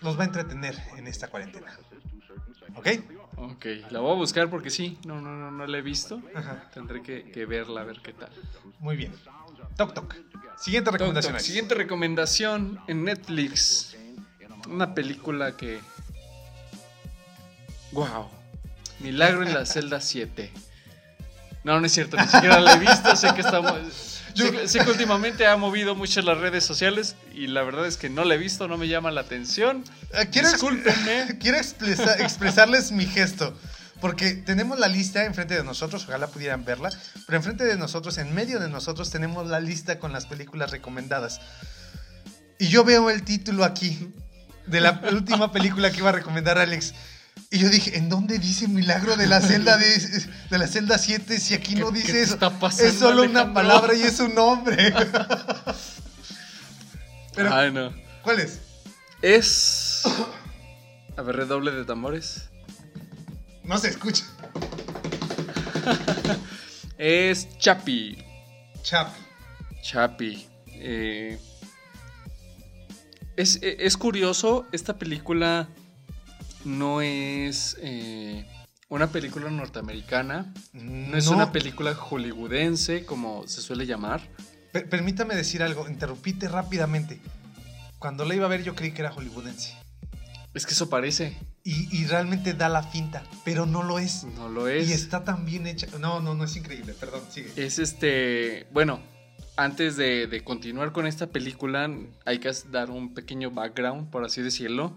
los va a entretener en esta cuarentena. ¿Ok? Ok, la voy a buscar porque sí, no, no, no, no la he visto. Ajá, Tendré que, que verla a ver qué tal. muy bien. Tok Tok. Siguiente recomendación. Siguiente recomendación en Netflix. Una película que. ¡Wow! Milagro en la celda 7. No, no es cierto, ni siquiera la he visto. Sé que estamos. Sé, sé que últimamente ha movido mucho las redes sociales y la verdad es que no la he visto, no me llama la atención. Eh, quiero, Discúlpenme. quiero expresa- expresarles mi gesto. Porque tenemos la lista enfrente de nosotros, ojalá pudieran verla, pero enfrente de nosotros, en medio de nosotros, tenemos la lista con las películas recomendadas. Y yo veo el título aquí de la última película que iba a recomendar Alex. Y yo dije, ¿en dónde dice Milagro de la celda de, de la celda 7 si aquí no ¿Qué- dice eso? está pasando, es solo una palabra y es un nombre. Pero, Ay, no. ¿cuál es? Es. A ver, redoble de tambores. No se escucha. Es Chapi. Chapi. Chapi. Eh, es, e- es curioso, esta película no es eh, una película norteamericana, no es una película hollywoodense como se suele llamar. Per- permítame decir algo, interrumpite rápidamente. Cuando la iba a ver yo creí que era hollywoodense. Es que eso parece, Y, y realmente da la finta, pero no lo es. no lo Y es. está tan bien hecha. No, no, no es increíble, perdón, sigue. Es este, bueno, antes de, de continuar con esta película, hay que dar un pequeño background, por así decirlo.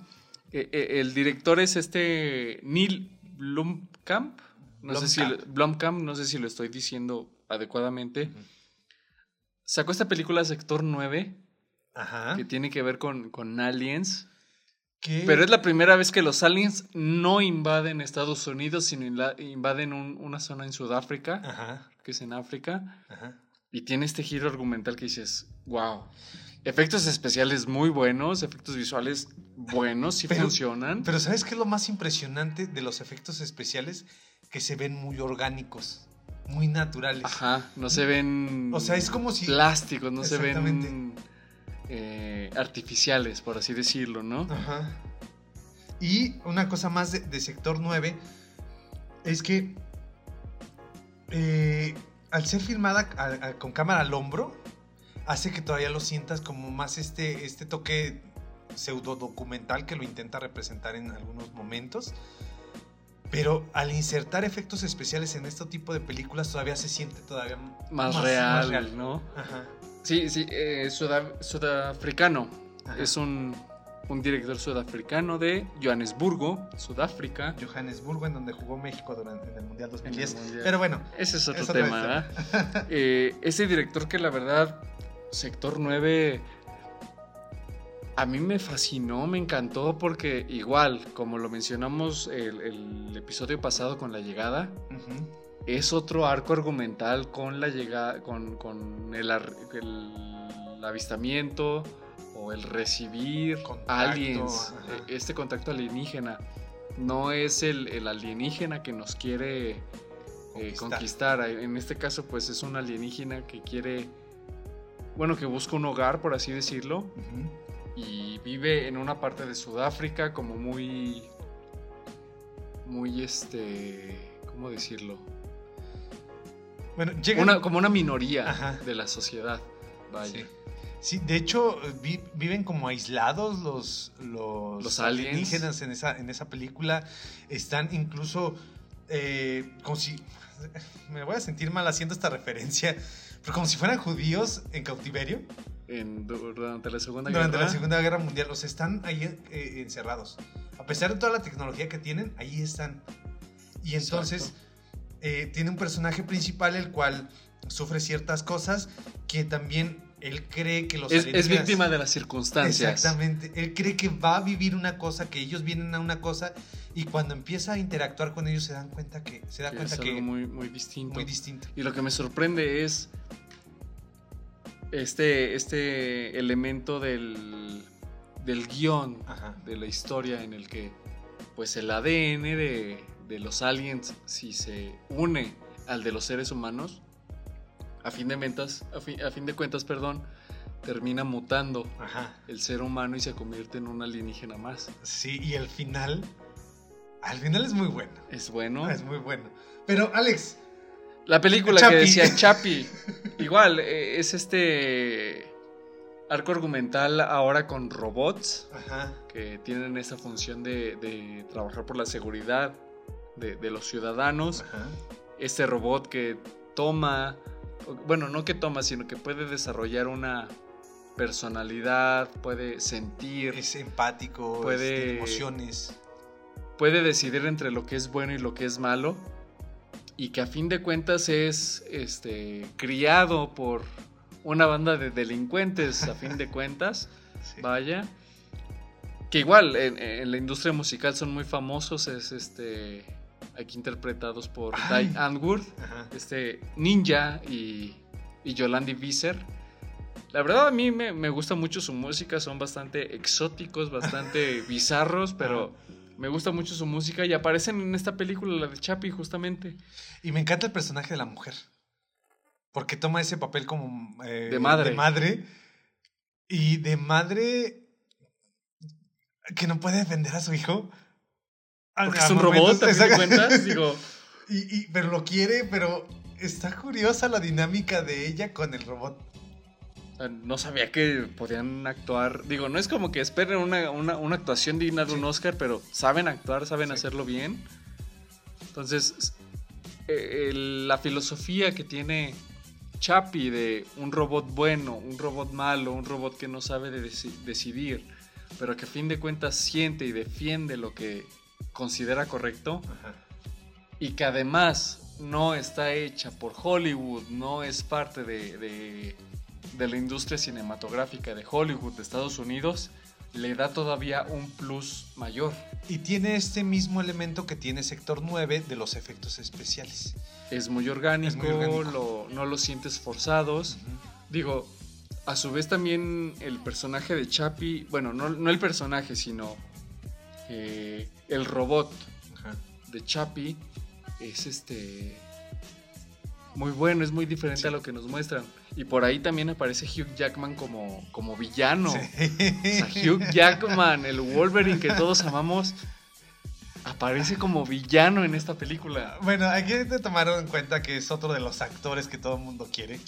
Eh, eh, el director es este Neil Blomkamp. No sé si Blomkamp. Blomkamp, no sé si lo estoy diciendo adecuadamente. Sacó esta película Sector 9, Ajá. que tiene que ver con, con aliens. que... Pero es la primera vez que los aliens no invaden Estados Unidos, sino invaden un- una zona en Sudáfrica, Ajá, que es en África, ajá. y tiene este giro argumental que dices, wow. Efectos especiales muy buenos, efectos visuales buenos, sí Pero- funcionan. Pero ¿sabes qué es lo más impresionante de los efectos especiales? Que se ven muy orgánicos, muy naturales. Ajá, no se ven O sea, es como si... plásticos, no se ven eh, artificiales, por así decirlo, ¿no? Ajá. Y una cosa más de, de sector 9 es que eh, al ser filmada a- a- con cámara al hombro, hace que todavía lo sientas como más este, este toque pseudo documental que lo intenta representar en algunos momentos. Pero al insertar efectos especiales en este tipo de películas todavía se siente todavía Más, más real, real. ¿no? Ajá. Sí, sí, eh, suda- sudafricano. Ajá. Es un, un director sudafricano de Johannesburgo, Sudáfrica. Johannesburgo, en donde jugó México durante en el Mundial En el 2010. Mundial. Pero bueno, Ese es otro Es otro tema, ¿verdad? Eh, ese director que la verdad, Sector 9, a mí me fascinó, me encantó porque igual, como lo mencionamos el, el episodio pasado con la llegada, es otro arco argumental con la llegada, con, con el, avistamiento o el recibir Contacto, aliens, ajá. eh, este contacto alienígena. No es el, el alienígena que nos quiere eh, Conquistar. En este caso, pues es un alienígena que quiere, bueno, que busca un hogar, por así decirlo. Y vive en una parte de Sudáfrica como muy, muy este, ¿cómo decirlo? Bueno, llega. Una, como una minoría Ajá. de la sociedad. Vaya. Sí. Sí, de hecho, vi- viven como aislados los, los, Los alienígenas en esa, en esa película. Están incluso eh, como si. Me voy a sentir mal haciendo esta referencia, pero como si fueran judíos en cautiverio En- durante la Segunda durante Guerra. la Segunda Guerra Mundial. O sea, están ahí eh, encerrados. A pesar de toda la tecnología que tienen, ahí están. Y entonces eh, tiene un personaje principal el cual sufre ciertas cosas que también él cree que los Es, es víctima de las circunstancias. Exactamente. Él cree que va a vivir una cosa, que ellos vienen a una cosa, y cuando empieza a interactuar con ellos se dan cuenta que se da que cuenta es que algo muy, muy, muy distinto. distinto. Y lo que me sorprende es este, este elemento del, del guion Ajá. de la historia en el que pues el ADN de, de los aliens si se une al de los seres humanos a fin de cuentas a fin, a fin de cuentas perdón termina mutando Ajá. el ser humano y se convierte en un alienígena más Sí, y el final. Al final es muy bueno. es bueno Es muy bueno. Pero, Alex, la película Chapi. que decía Chapi igual eh, es este arco argumental ahora con robots ajá. que tienen esa función de, de trabajar por la seguridad de, de los ciudadanos. Ajá. Este robot que toma, bueno, no que toma, sino que puede desarrollar una personalidad, puede sentir, Es empático, Puede- tiene emociones. puede decidir entre lo que es bueno y lo que es malo. Y que a fin de cuentas es este, criado por una banda de delincuentes, a fin de cuentas. Sí. Vaya. Que igual en, en la industria musical son muy famosos, es este aquí interpretados por. Dai Antwoord, este Ninja y, y Yolandi Visser. La verdad a mí me, me gusta mucho su música, son bastante exóticos, bastante bizarros, pero me gusta mucho su música y aparecen en esta película, la de Chapi, justamente. Y me encanta el personaje de la mujer. Porque toma ese papel como eh, De madre. De madre. Y de madre que no puede defender a su hijo. Porque es un robot, a fin de cuentas, digo... Y, y- pero lo quiere, pero está curiosa la dinámica de ella con el robot. No sabía que podían actuar. Digo, no es como que esperen una, una- una actuación digna de un. Oscar, pero saben actuar, saben Sí. hacerlo bien. Entonces, eh, el- la filosofía que tiene Chapi de un robot bueno, un robot malo, un robot que no sabe de deci- decidir, pero que a fin de cuentas siente y defiende lo que considera correcto Ajá. y que además no está hecha por Hollywood, no es parte de, de- de la industria cinematográfica de Hollywood de Estados Unidos, le da todavía un plus mayor. Y tiene este mismo elemento que tiene Sector 9 de los efectos especiales. Es muy orgánico, Es muy orgánico. lo- no los sientes forzados. Digo, a su vez también el personaje de Chapi, bueno, no, no el personaje, sino el robot Ajá. de Chapi es este muy bueno, es muy diferente Sí. a lo que nos muestran. Y por ahí también aparece Hugh Jackman como, como villano. Sí. O sea, Hugh Jackman, el Wolverine que todos amamos, aparece como villano en esta película. Bueno, hay que tomar en cuenta que es otro de los actores que todo el mundo quiere.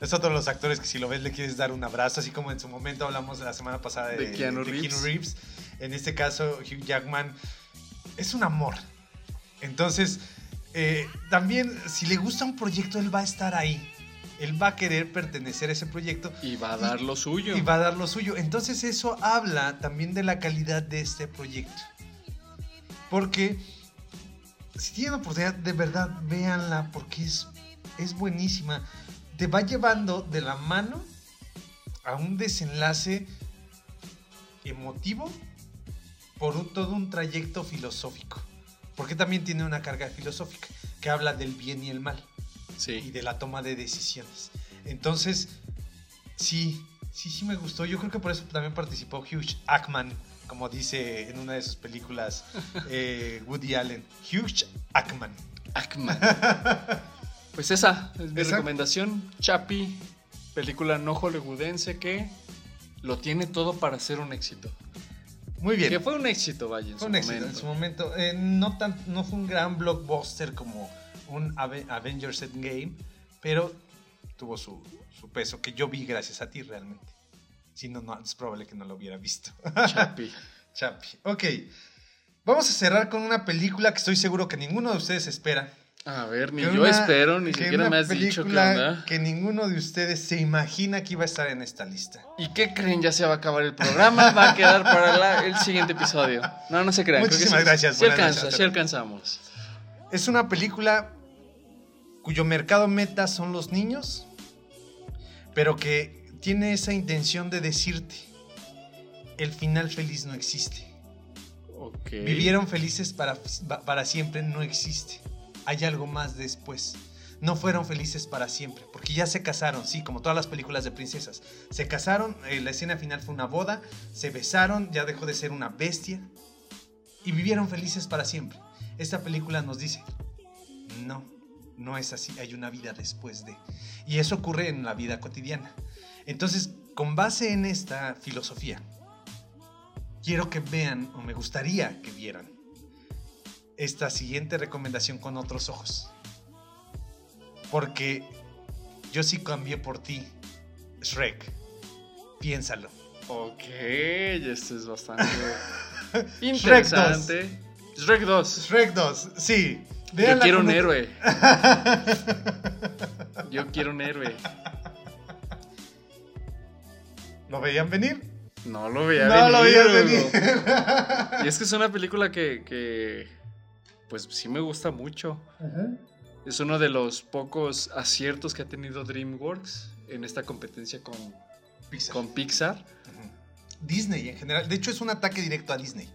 Es otro de los actores que si lo ves le quieres dar un abrazo, así como en su momento hablamos la semana pasada de, De Keanu de Reeves. Reeves. En este caso, Hugh Jackman es un amor. Entonces, eh, también si le gusta un proyecto, él va a estar ahí. Él va a querer pertenecer a ese proyecto Y va a dar lo suyo. y va a dar lo suyo. Entonces eso habla también de la calidad de este proyecto. Porque si tienen oportunidad, de verdad, véanla porque es, es buenísima. Te va llevando de la mano a un desenlace emotivo por un- todo un trayecto filosófico. Porque también tiene una carga filosófica que habla del bien y el mal y Sí. de la toma de decisiones. Entonces, sí, sí, sí me gustó. Yo creo que por eso también participó Hugh Ackman, como dice en una de sus películas eh, Woody Allen. Hugh Ackman. Ackman. Pues esa es mi recomendación. Chapi, película no hollywoodense que lo tiene todo para ser un éxito. Muy bien. Que fue un éxito, vaya, en Fue su un éxito en su momento. Eh, no, tan, no fue un gran blockbuster como un Ave- Avengers Endgame, pero tuvo su, su peso que yo vi gracias a ti realmente. Si no, no, es probable que no lo hubiera visto. Chapi. Chapi. Ok. Vamos a cerrar con una película que estoy seguro que ninguno de ustedes espera. A ver, ni Que yo una- espero, ni que siquiera me has dicho película onda. que ninguno de ustedes se imagina que iba a estar en esta lista. ¿Y qué creen? Ya se va a acabar el programa, va a quedar para la- el siguiente episodio. No, no se crean. creo que Muchísimas sí- gracias, Sí alcanza, noches. sí alcanzamos. Es una película cuyo mercado meta son los niños, pero que tiene esa intención de decirte, el final feliz no existe. Ok. Vivieron felices para, para siempre no existe. Hay algo más después. No fueron felices para siempre, porque ya se casaron, sí, como todas las películas de princesas. Se casaron, eh, la escena final fue una boda, se besaron, ya dejó de ser una bestia y vivieron felices para siempre. Esta película nos dice, no, no es así, hay una vida después de. Y eso ocurre en la vida cotidiana. Entonces, con base en esta filosofía, quiero que vean, o me gustaría que vieran, esta siguiente recomendación con otros ojos. Porque yo sí cambié por ti, Shrek. Piénsalo. Ok, esto es bastante interesante. Shrek 2. Shrek 2, sí. Yo quiero un héroe. Yo quiero un héroe. ¿Lo veían venir? No lo veía no venir. lo veían venir. Y es que es una película que, que, pues sí me gusta mucho. Es uno de los pocos aciertos que ha tenido DreamWorks en esta competencia con, Pixar. con Pixar. Disney en general. De hecho, es un ataque directo a Disney.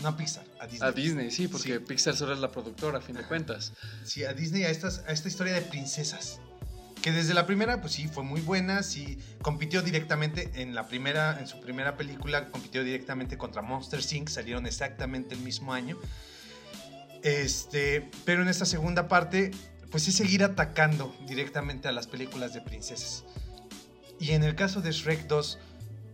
No a Pixar, a Disney. A Disney, sí, porque Sí. Pixar solo es la productora, a fin de Ajá. cuentas. Sí, a Disney, a, estas, a esta historia de princesas. Que desde la primera, pues sí, fue muy buena. Sí, compitió directamente en la primera, en su primera película, compitió directamente contra Monster Inc. Salieron exactamente el mismo año. Este, pero en esta segunda parte, pues es seguir atacando directamente a las películas de princesas. Y en el caso de Shrek 2,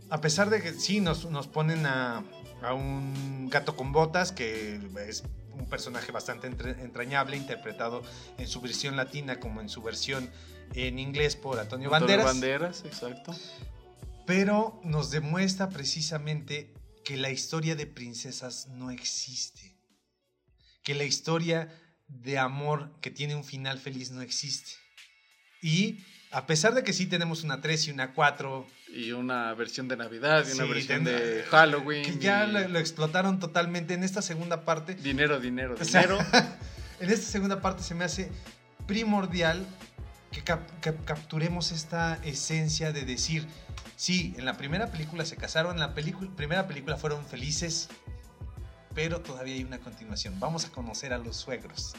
a pesar de que sí nos, nos ponen a, a un gato con botas, que es un personaje bastante entrañable, interpretado en su versión latina como en su versión en inglés por Antonio Antonio Banderas, Banderas, exacto. pero nos demuestra precisamente que la historia de princesas no existe, que la historia de amor que tiene un final feliz no existe. Y a pesar de que sí tenemos una 3 y una 4, Y una versión de Navidad, y una Sí, versión ten- de Halloween. que ya y lo, lo explotaron totalmente en esta segunda parte, Dinero, dinero, O sea, dinero. en esta segunda parte se me hace primordial que, capturemos esta esencia de decir, sí, en la primera película se casaron, en la primera película fueron felices, pero todavía hay una continuación. Vamos a conocer a los suegros.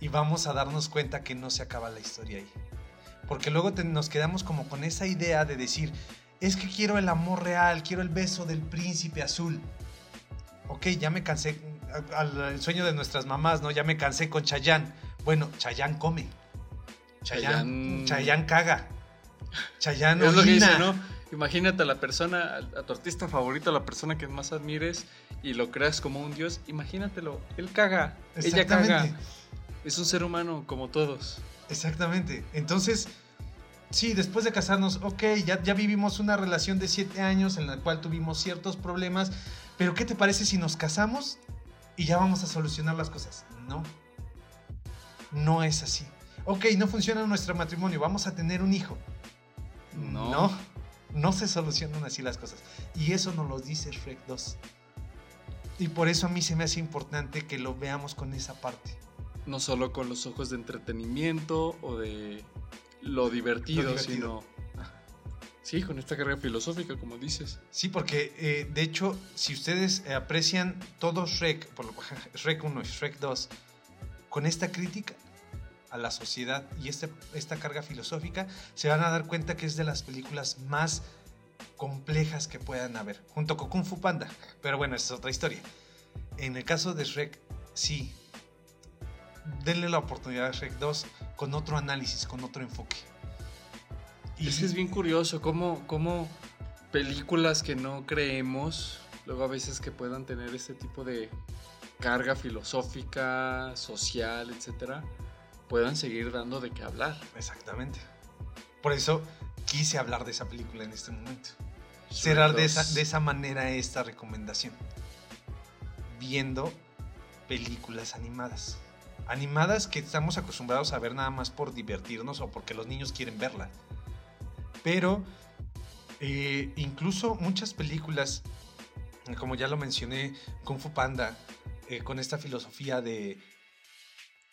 Y vamos a darnos cuenta que no se acaba la historia ahí. Porque luego nos quedamos como con esa idea de decir, es que quiero el amor real, quiero el beso del príncipe azul. Ok, ya me cansé, al, sueño de nuestras mamás, ¿no? Ya me cansé con Chayán. Bueno, Chayán come. Chayán, Chayán caga. Chayán Es lo que dice, ¿no? Imagínate a la persona, a tu artista favorito, a la persona que más admires y lo creas como un dios. Imagínatelo, él caga, ella caga. Es un ser humano como todos. Exactamente. Entonces, sí, después de casarnos, ok, ya, ya vivimos una relación de siete años en la cual tuvimos ciertos problemas, pero ¿qué te parece si nos casamos y ya vamos a solucionar las cosas? No. No es así. Ok, no funciona nuestro matrimonio, vamos a tener un hijo. No. No, no se solucionan así las cosas. Y eso nos lo dice Shrek 2. Y por eso a mí se me hace importante que lo veamos con esa parte. No solo con los ojos de entretenimiento o de lo divertido, sino... Sí, con esta carrera filosófica, como dices. Sí, porque eh, de hecho, si ustedes aprecian todo Shrek, por lo, Shrek 1 y Shrek 2, con esta crítica a la sociedad y este, esta carga filosófica, se van a dar cuenta que es de las películas más complejas que puedan haber, junto con Kung Fu Panda. Pero bueno, esa es otra historia. En el caso de Shrek, sí, denle la oportunidad a Shrek 2 con otro análisis, con otro enfoque. Y es bien curioso cómo, cómo películas que no creemos, luego a veces que puedan tener este tipo de carga filosófica, social, etcétera, puedan seguir dando de qué hablar. Exactamente. Por eso quise hablar de esa película en este momento. Cerrar de esa, de esa manera esta recomendación. Viendo películas animadas animadas que estamos acostumbrados a ver nada más por divertirnos o porque los niños quieren verla. Pero eh, incluso muchas películas, como ya lo mencioné, Kung Fu Panda, eh, con esta filosofía de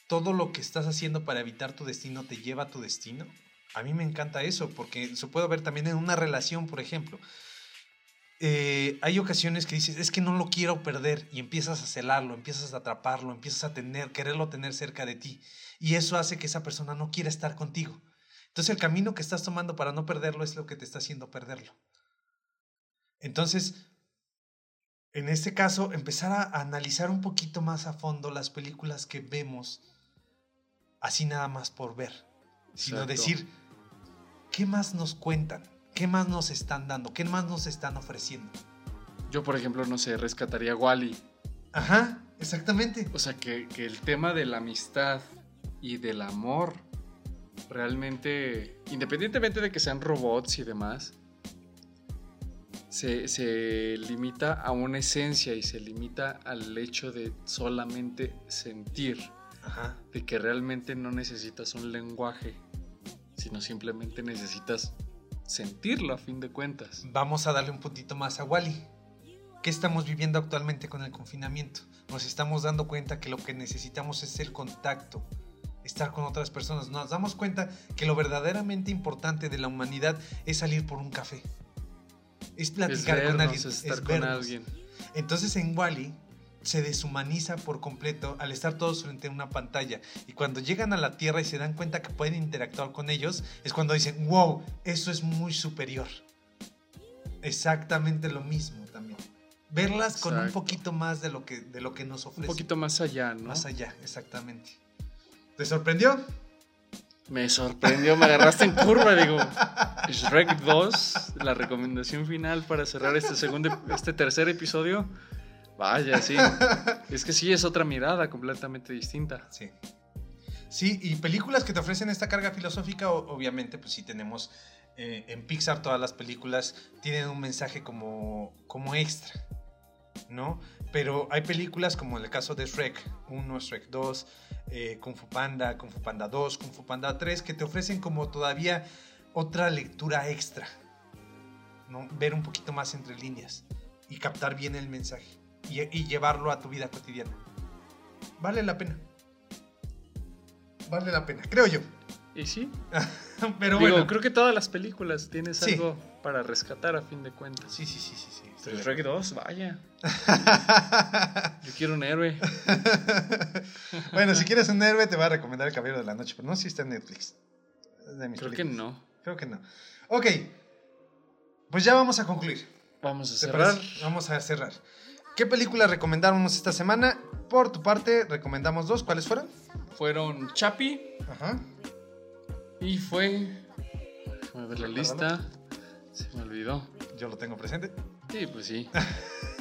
todo lo que estás haciendo para evitar tu destino te lleva a tu destino. A mí me encanta eso, porque se puede ver también en una relación, por ejemplo. Eh, hay ocasiones que dices, es que no lo quiero perder y empiezas a celarlo, empiezas a atraparlo, empiezas a tener, quererlo tener cerca de ti. Y eso hace que esa persona no quiera estar contigo. Entonces el camino que estás tomando para no perderlo es lo que te está haciendo perderlo. Entonces, en este caso, empezar a analizar un poquito más a fondo las películas que vemos, así nada más por ver, sino decir, ¿qué más nos cuentan? ¿Qué más nos están dando? ¿Qué más nos están ofreciendo? Yo, por ejemplo, no sé, rescataría Wally. Ajá, exactamente. O sea, que, el tema de la amistad y del amor realmente, independientemente de que sean robots y demás, se, se, limita a una esencia y se limita al hecho de solamente sentir. Ajá. De que realmente no necesitas un lenguaje, sino simplemente necesitas sentirlo a fin de cuentas. Vamos a darle un puntito más a Wally. ¿Qué estamos viviendo actualmente con el confinamiento? Nos estamos dando cuenta que lo que necesitamos es el contacto, estar con otras personas. Nos damos cuenta que lo verdaderamente importante de la humanidad es salir por un café. Es platicar con alguien. estar con alguien. Entonces en Wally se deshumaniza por completo al estar todos frente a una pantalla. Y cuando llegan a la Tierra y se dan cuenta que pueden interactuar con ellos, es cuando dicen, wow, eso es muy superior. Exactamente lo mismo también. Verlas con un poquito más de lo que, de lo que nos ofrece. Un poquito más allá, ¿no? Más allá, exactamente. ¿Te sorprendió? Me sorprendió, me agarraste en curva, digo. Shrek 2, la recomendación final para cerrar este segundo, este tercer episodio. Vaya, sí. es que sí, es otra mirada completamente distinta. Sí. Sí, y películas que te ofrecen esta carga filosófica, obviamente, pues sí tenemos eh, en Pixar todas las películas tienen un mensaje como, como extra, ¿no? Pero hay películas como en el caso de Shrek 1, Shrek 2, eh, Kung Fu Panda, Kung Fu Panda 2, Kung Fu Panda 3, que te ofrecen como todavía otra lectura extra, ¿no? Ver un poquito más entre líneas y captar bien el mensaje y, llevarlo a tu vida cotidiana. Vale la pena. vale la pena, creo yo. Y sí, Pero digo, bueno. creo que todas las películas tienes Sí. algo para rescatar a fin de cuentas. Sí, sí, sí, sí. sí. Shrek 2, vaya. Yo quiero un héroe. bueno, si quieres un héroe, te voy a recomendar El Caballero de la Noche, pero no si está en Netflix. Es de mis Creo que no. Creo que no. Ok, pues ya vamos a concluir. Vamos a ¿Te cerrar. Vamos a cerrar. ¿Qué película recomendamos esta semana? Por tu parte, recomendamos dos. ¿Cuáles fueron? Fueron Chapi Ajá. y fue. Déjame ver la lista. Se me olvidó. Yo lo tengo presente. Sí, pues sí.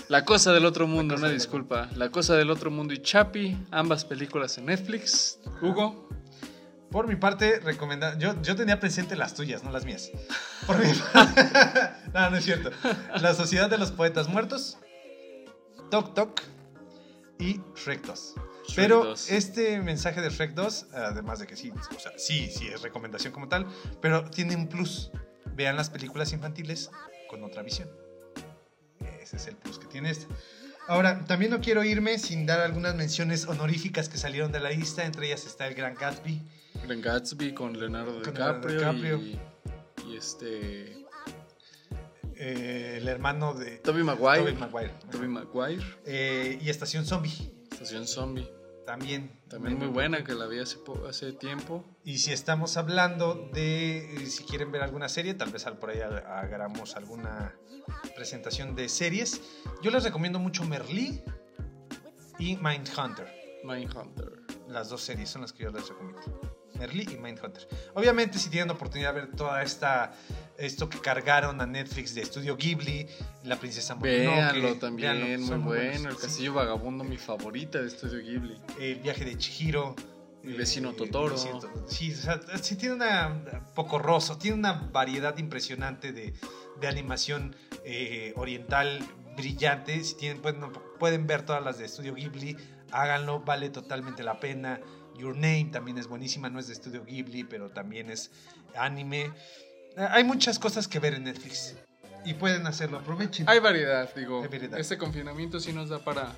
La cosa del otro mundo, una disculpa. La cosa del otro mundo y Chapi, ambas películas en Netflix. Hugo, Por mi parte, recomendar. Yo, yo tenía presente las tuyas, no las mías. Por mi parte. no, no es cierto. La Sociedad de los Poetas Muertos, Tok Tok y Shrek 2. Shrek Pero 2. este mensaje de Shrek 2, además de que sí, o sea, sí, sí es recomendación como tal, pero tiene un plus. Vean las películas infantiles con otra visión. Ese es el plus que tiene este. Ahora, también no quiero irme sin dar algunas menciones honoríficas que salieron de la lista. Entre ellas está el Gran Gatsby, Glenn Gatsby con Leonardo Con DiCaprio, Leonardo DiCaprio. Y, y este. Eh, el hermano de Toby Maguire. Tobey Maguire. Eh, y Estación Zombie, Estación Zombie. también. También muy buena, que la vi hace, hace tiempo. Y si estamos hablando de, eh, si quieren ver alguna serie, tal vez por ahí ha- hagamos alguna presentación de series. Yo les recomiendo mucho Merlí y Mindhunter. Mindhunter. Las dos series son las que yo les recomiendo. Merlí y Mindhunter. Obviamente, si tienen oportunidad de ver toda esta esto que cargaron a Netflix de Estudio Ghibli, La Princesa Mononoke, Véanlo también, véanlo, muy bueno. El. Castillo Vagabundo, mi favorita de Estudio Ghibli. El viaje de Chihiro. Mi vecino eh, Totoro. Vecino. Sí, o sea, sí tiene una poco roso, tiene una variedad impresionante de, de animación eh, oriental brillante. Si tienen, pueden, pueden ver todas las de Estudio Ghibli, háganlo, vale totalmente la pena. Your Name también es buenísima, no es de Estudio Ghibli, pero también es anime. Eh, Hay muchas cosas que ver en Netflix y pueden hacerlo, aprovechen. Hay variedad, digo. Hay variedad. Este confinamiento sí nos da para,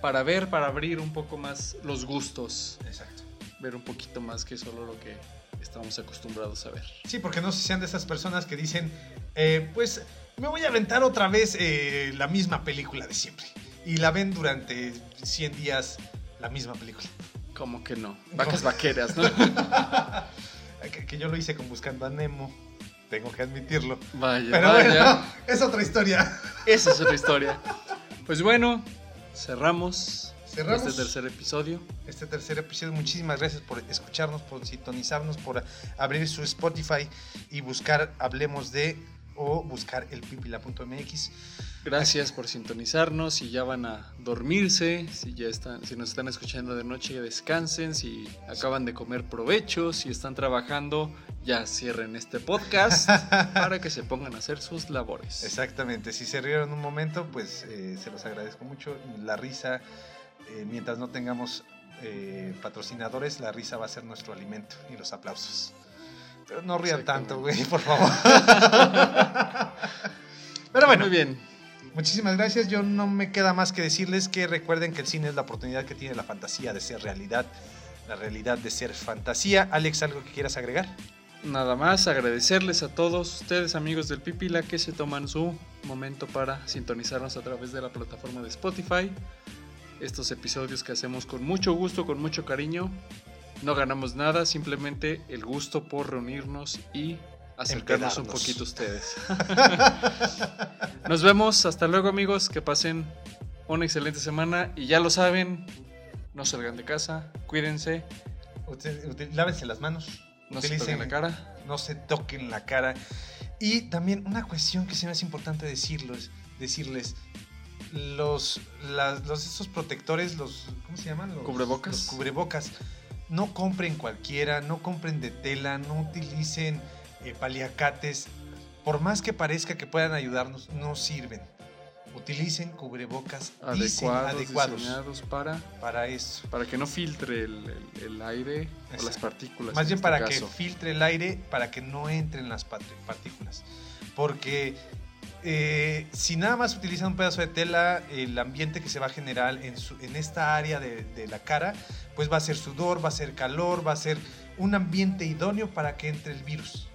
para ver, para abrir un poco más los gustos. Exacto. Ver un poquito más que solo lo que estamos acostumbrados a ver. Sí, porque no sé si sean de esas personas que dicen, eh, pues me voy a aventar otra vez eh, la misma película de siempre. Y la ven durante 100 días la misma película. Como que no. Vacas vaqueras, ¿no? Que, que yo lo hice con Buscando a Nemo, tengo que admitirlo. Vaya, Pero vaya. bueno, es otra historia. Esa es otra historia. Pues bueno, cerramos, Cerramos este tercer episodio. este tercer episodio. Muchísimas gracias por escucharnos, por sintonizarnos, por abrir su Spotify y buscar Hablemos de o buscar el pipila.mx. Gracias por sintonizarnos. Si ya van a dormirse, si ya están, si nos están escuchando de noche, descansen. Si acaban de comer provecho, si están trabajando, ya cierren este podcast para que se pongan a hacer sus labores. Exactamente, si se rieron un momento, pues eh, se los agradezco mucho. La risa, eh, mientras no tengamos eh, patrocinadores, la risa va a ser nuestro alimento y los aplausos. No rían tanto, güey, por favor. Pero bueno, Muy bien. muchísimas gracias. Yo no me queda más que decirles que recuerden que el cine es la oportunidad que tiene la fantasía de ser realidad, la realidad de ser fantasía. Alex, ¿algo que quieras agregar? Nada más agradecerles a todos ustedes amigos del Pipila que se toman su momento para sintonizarnos a través de la plataforma de Spotify. Estos episodios que hacemos con mucho gusto, con mucho cariño. No ganamos nada, simplemente el gusto por reunirnos y acercarnos un poquito a ustedes. Nos vemos, hasta luego amigos, que pasen una excelente semana y ya lo saben, no salgan de casa, cuídense, Util- util- lávense las manos. no se toquen la cara. no se toquen la cara. Y también una cuestión que se me hace importante decirles, decirles los, los esos protectores, los ¿cómo se llaman? Los ¿Cubrebocas? Los cubrebocas. No compren cualquiera, no compren de tela, no utilicen eh, paliacates. Por más que parezca que puedan ayudarnos, no sirven. Utilicen cubrebocas adecuados, adecuados diseñados para, para eso. para que no filtre el, el- el aire o las partículas. Más en bien este para caso. que filtre el aire, para que no entren las partículas. Porque eh, si nada más utilizan un pedazo de tela, el ambiente que se va a generar en, su- en esta área de, de la cara, pues va a ser sudor, va a ser calor, va a ser un ambiente idóneo para que entre el virus.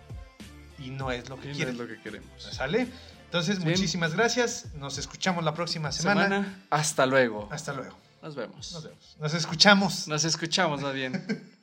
Y no es lo que Y no quieren. es lo que queremos. ¿Sale? Entonces, Bien. muchísimas gracias. Nos escuchamos la próxima semana. Semana. Hasta luego. Hasta luego. Nos vemos. Nos vemos. Nos escuchamos. Nos escuchamos, más bien.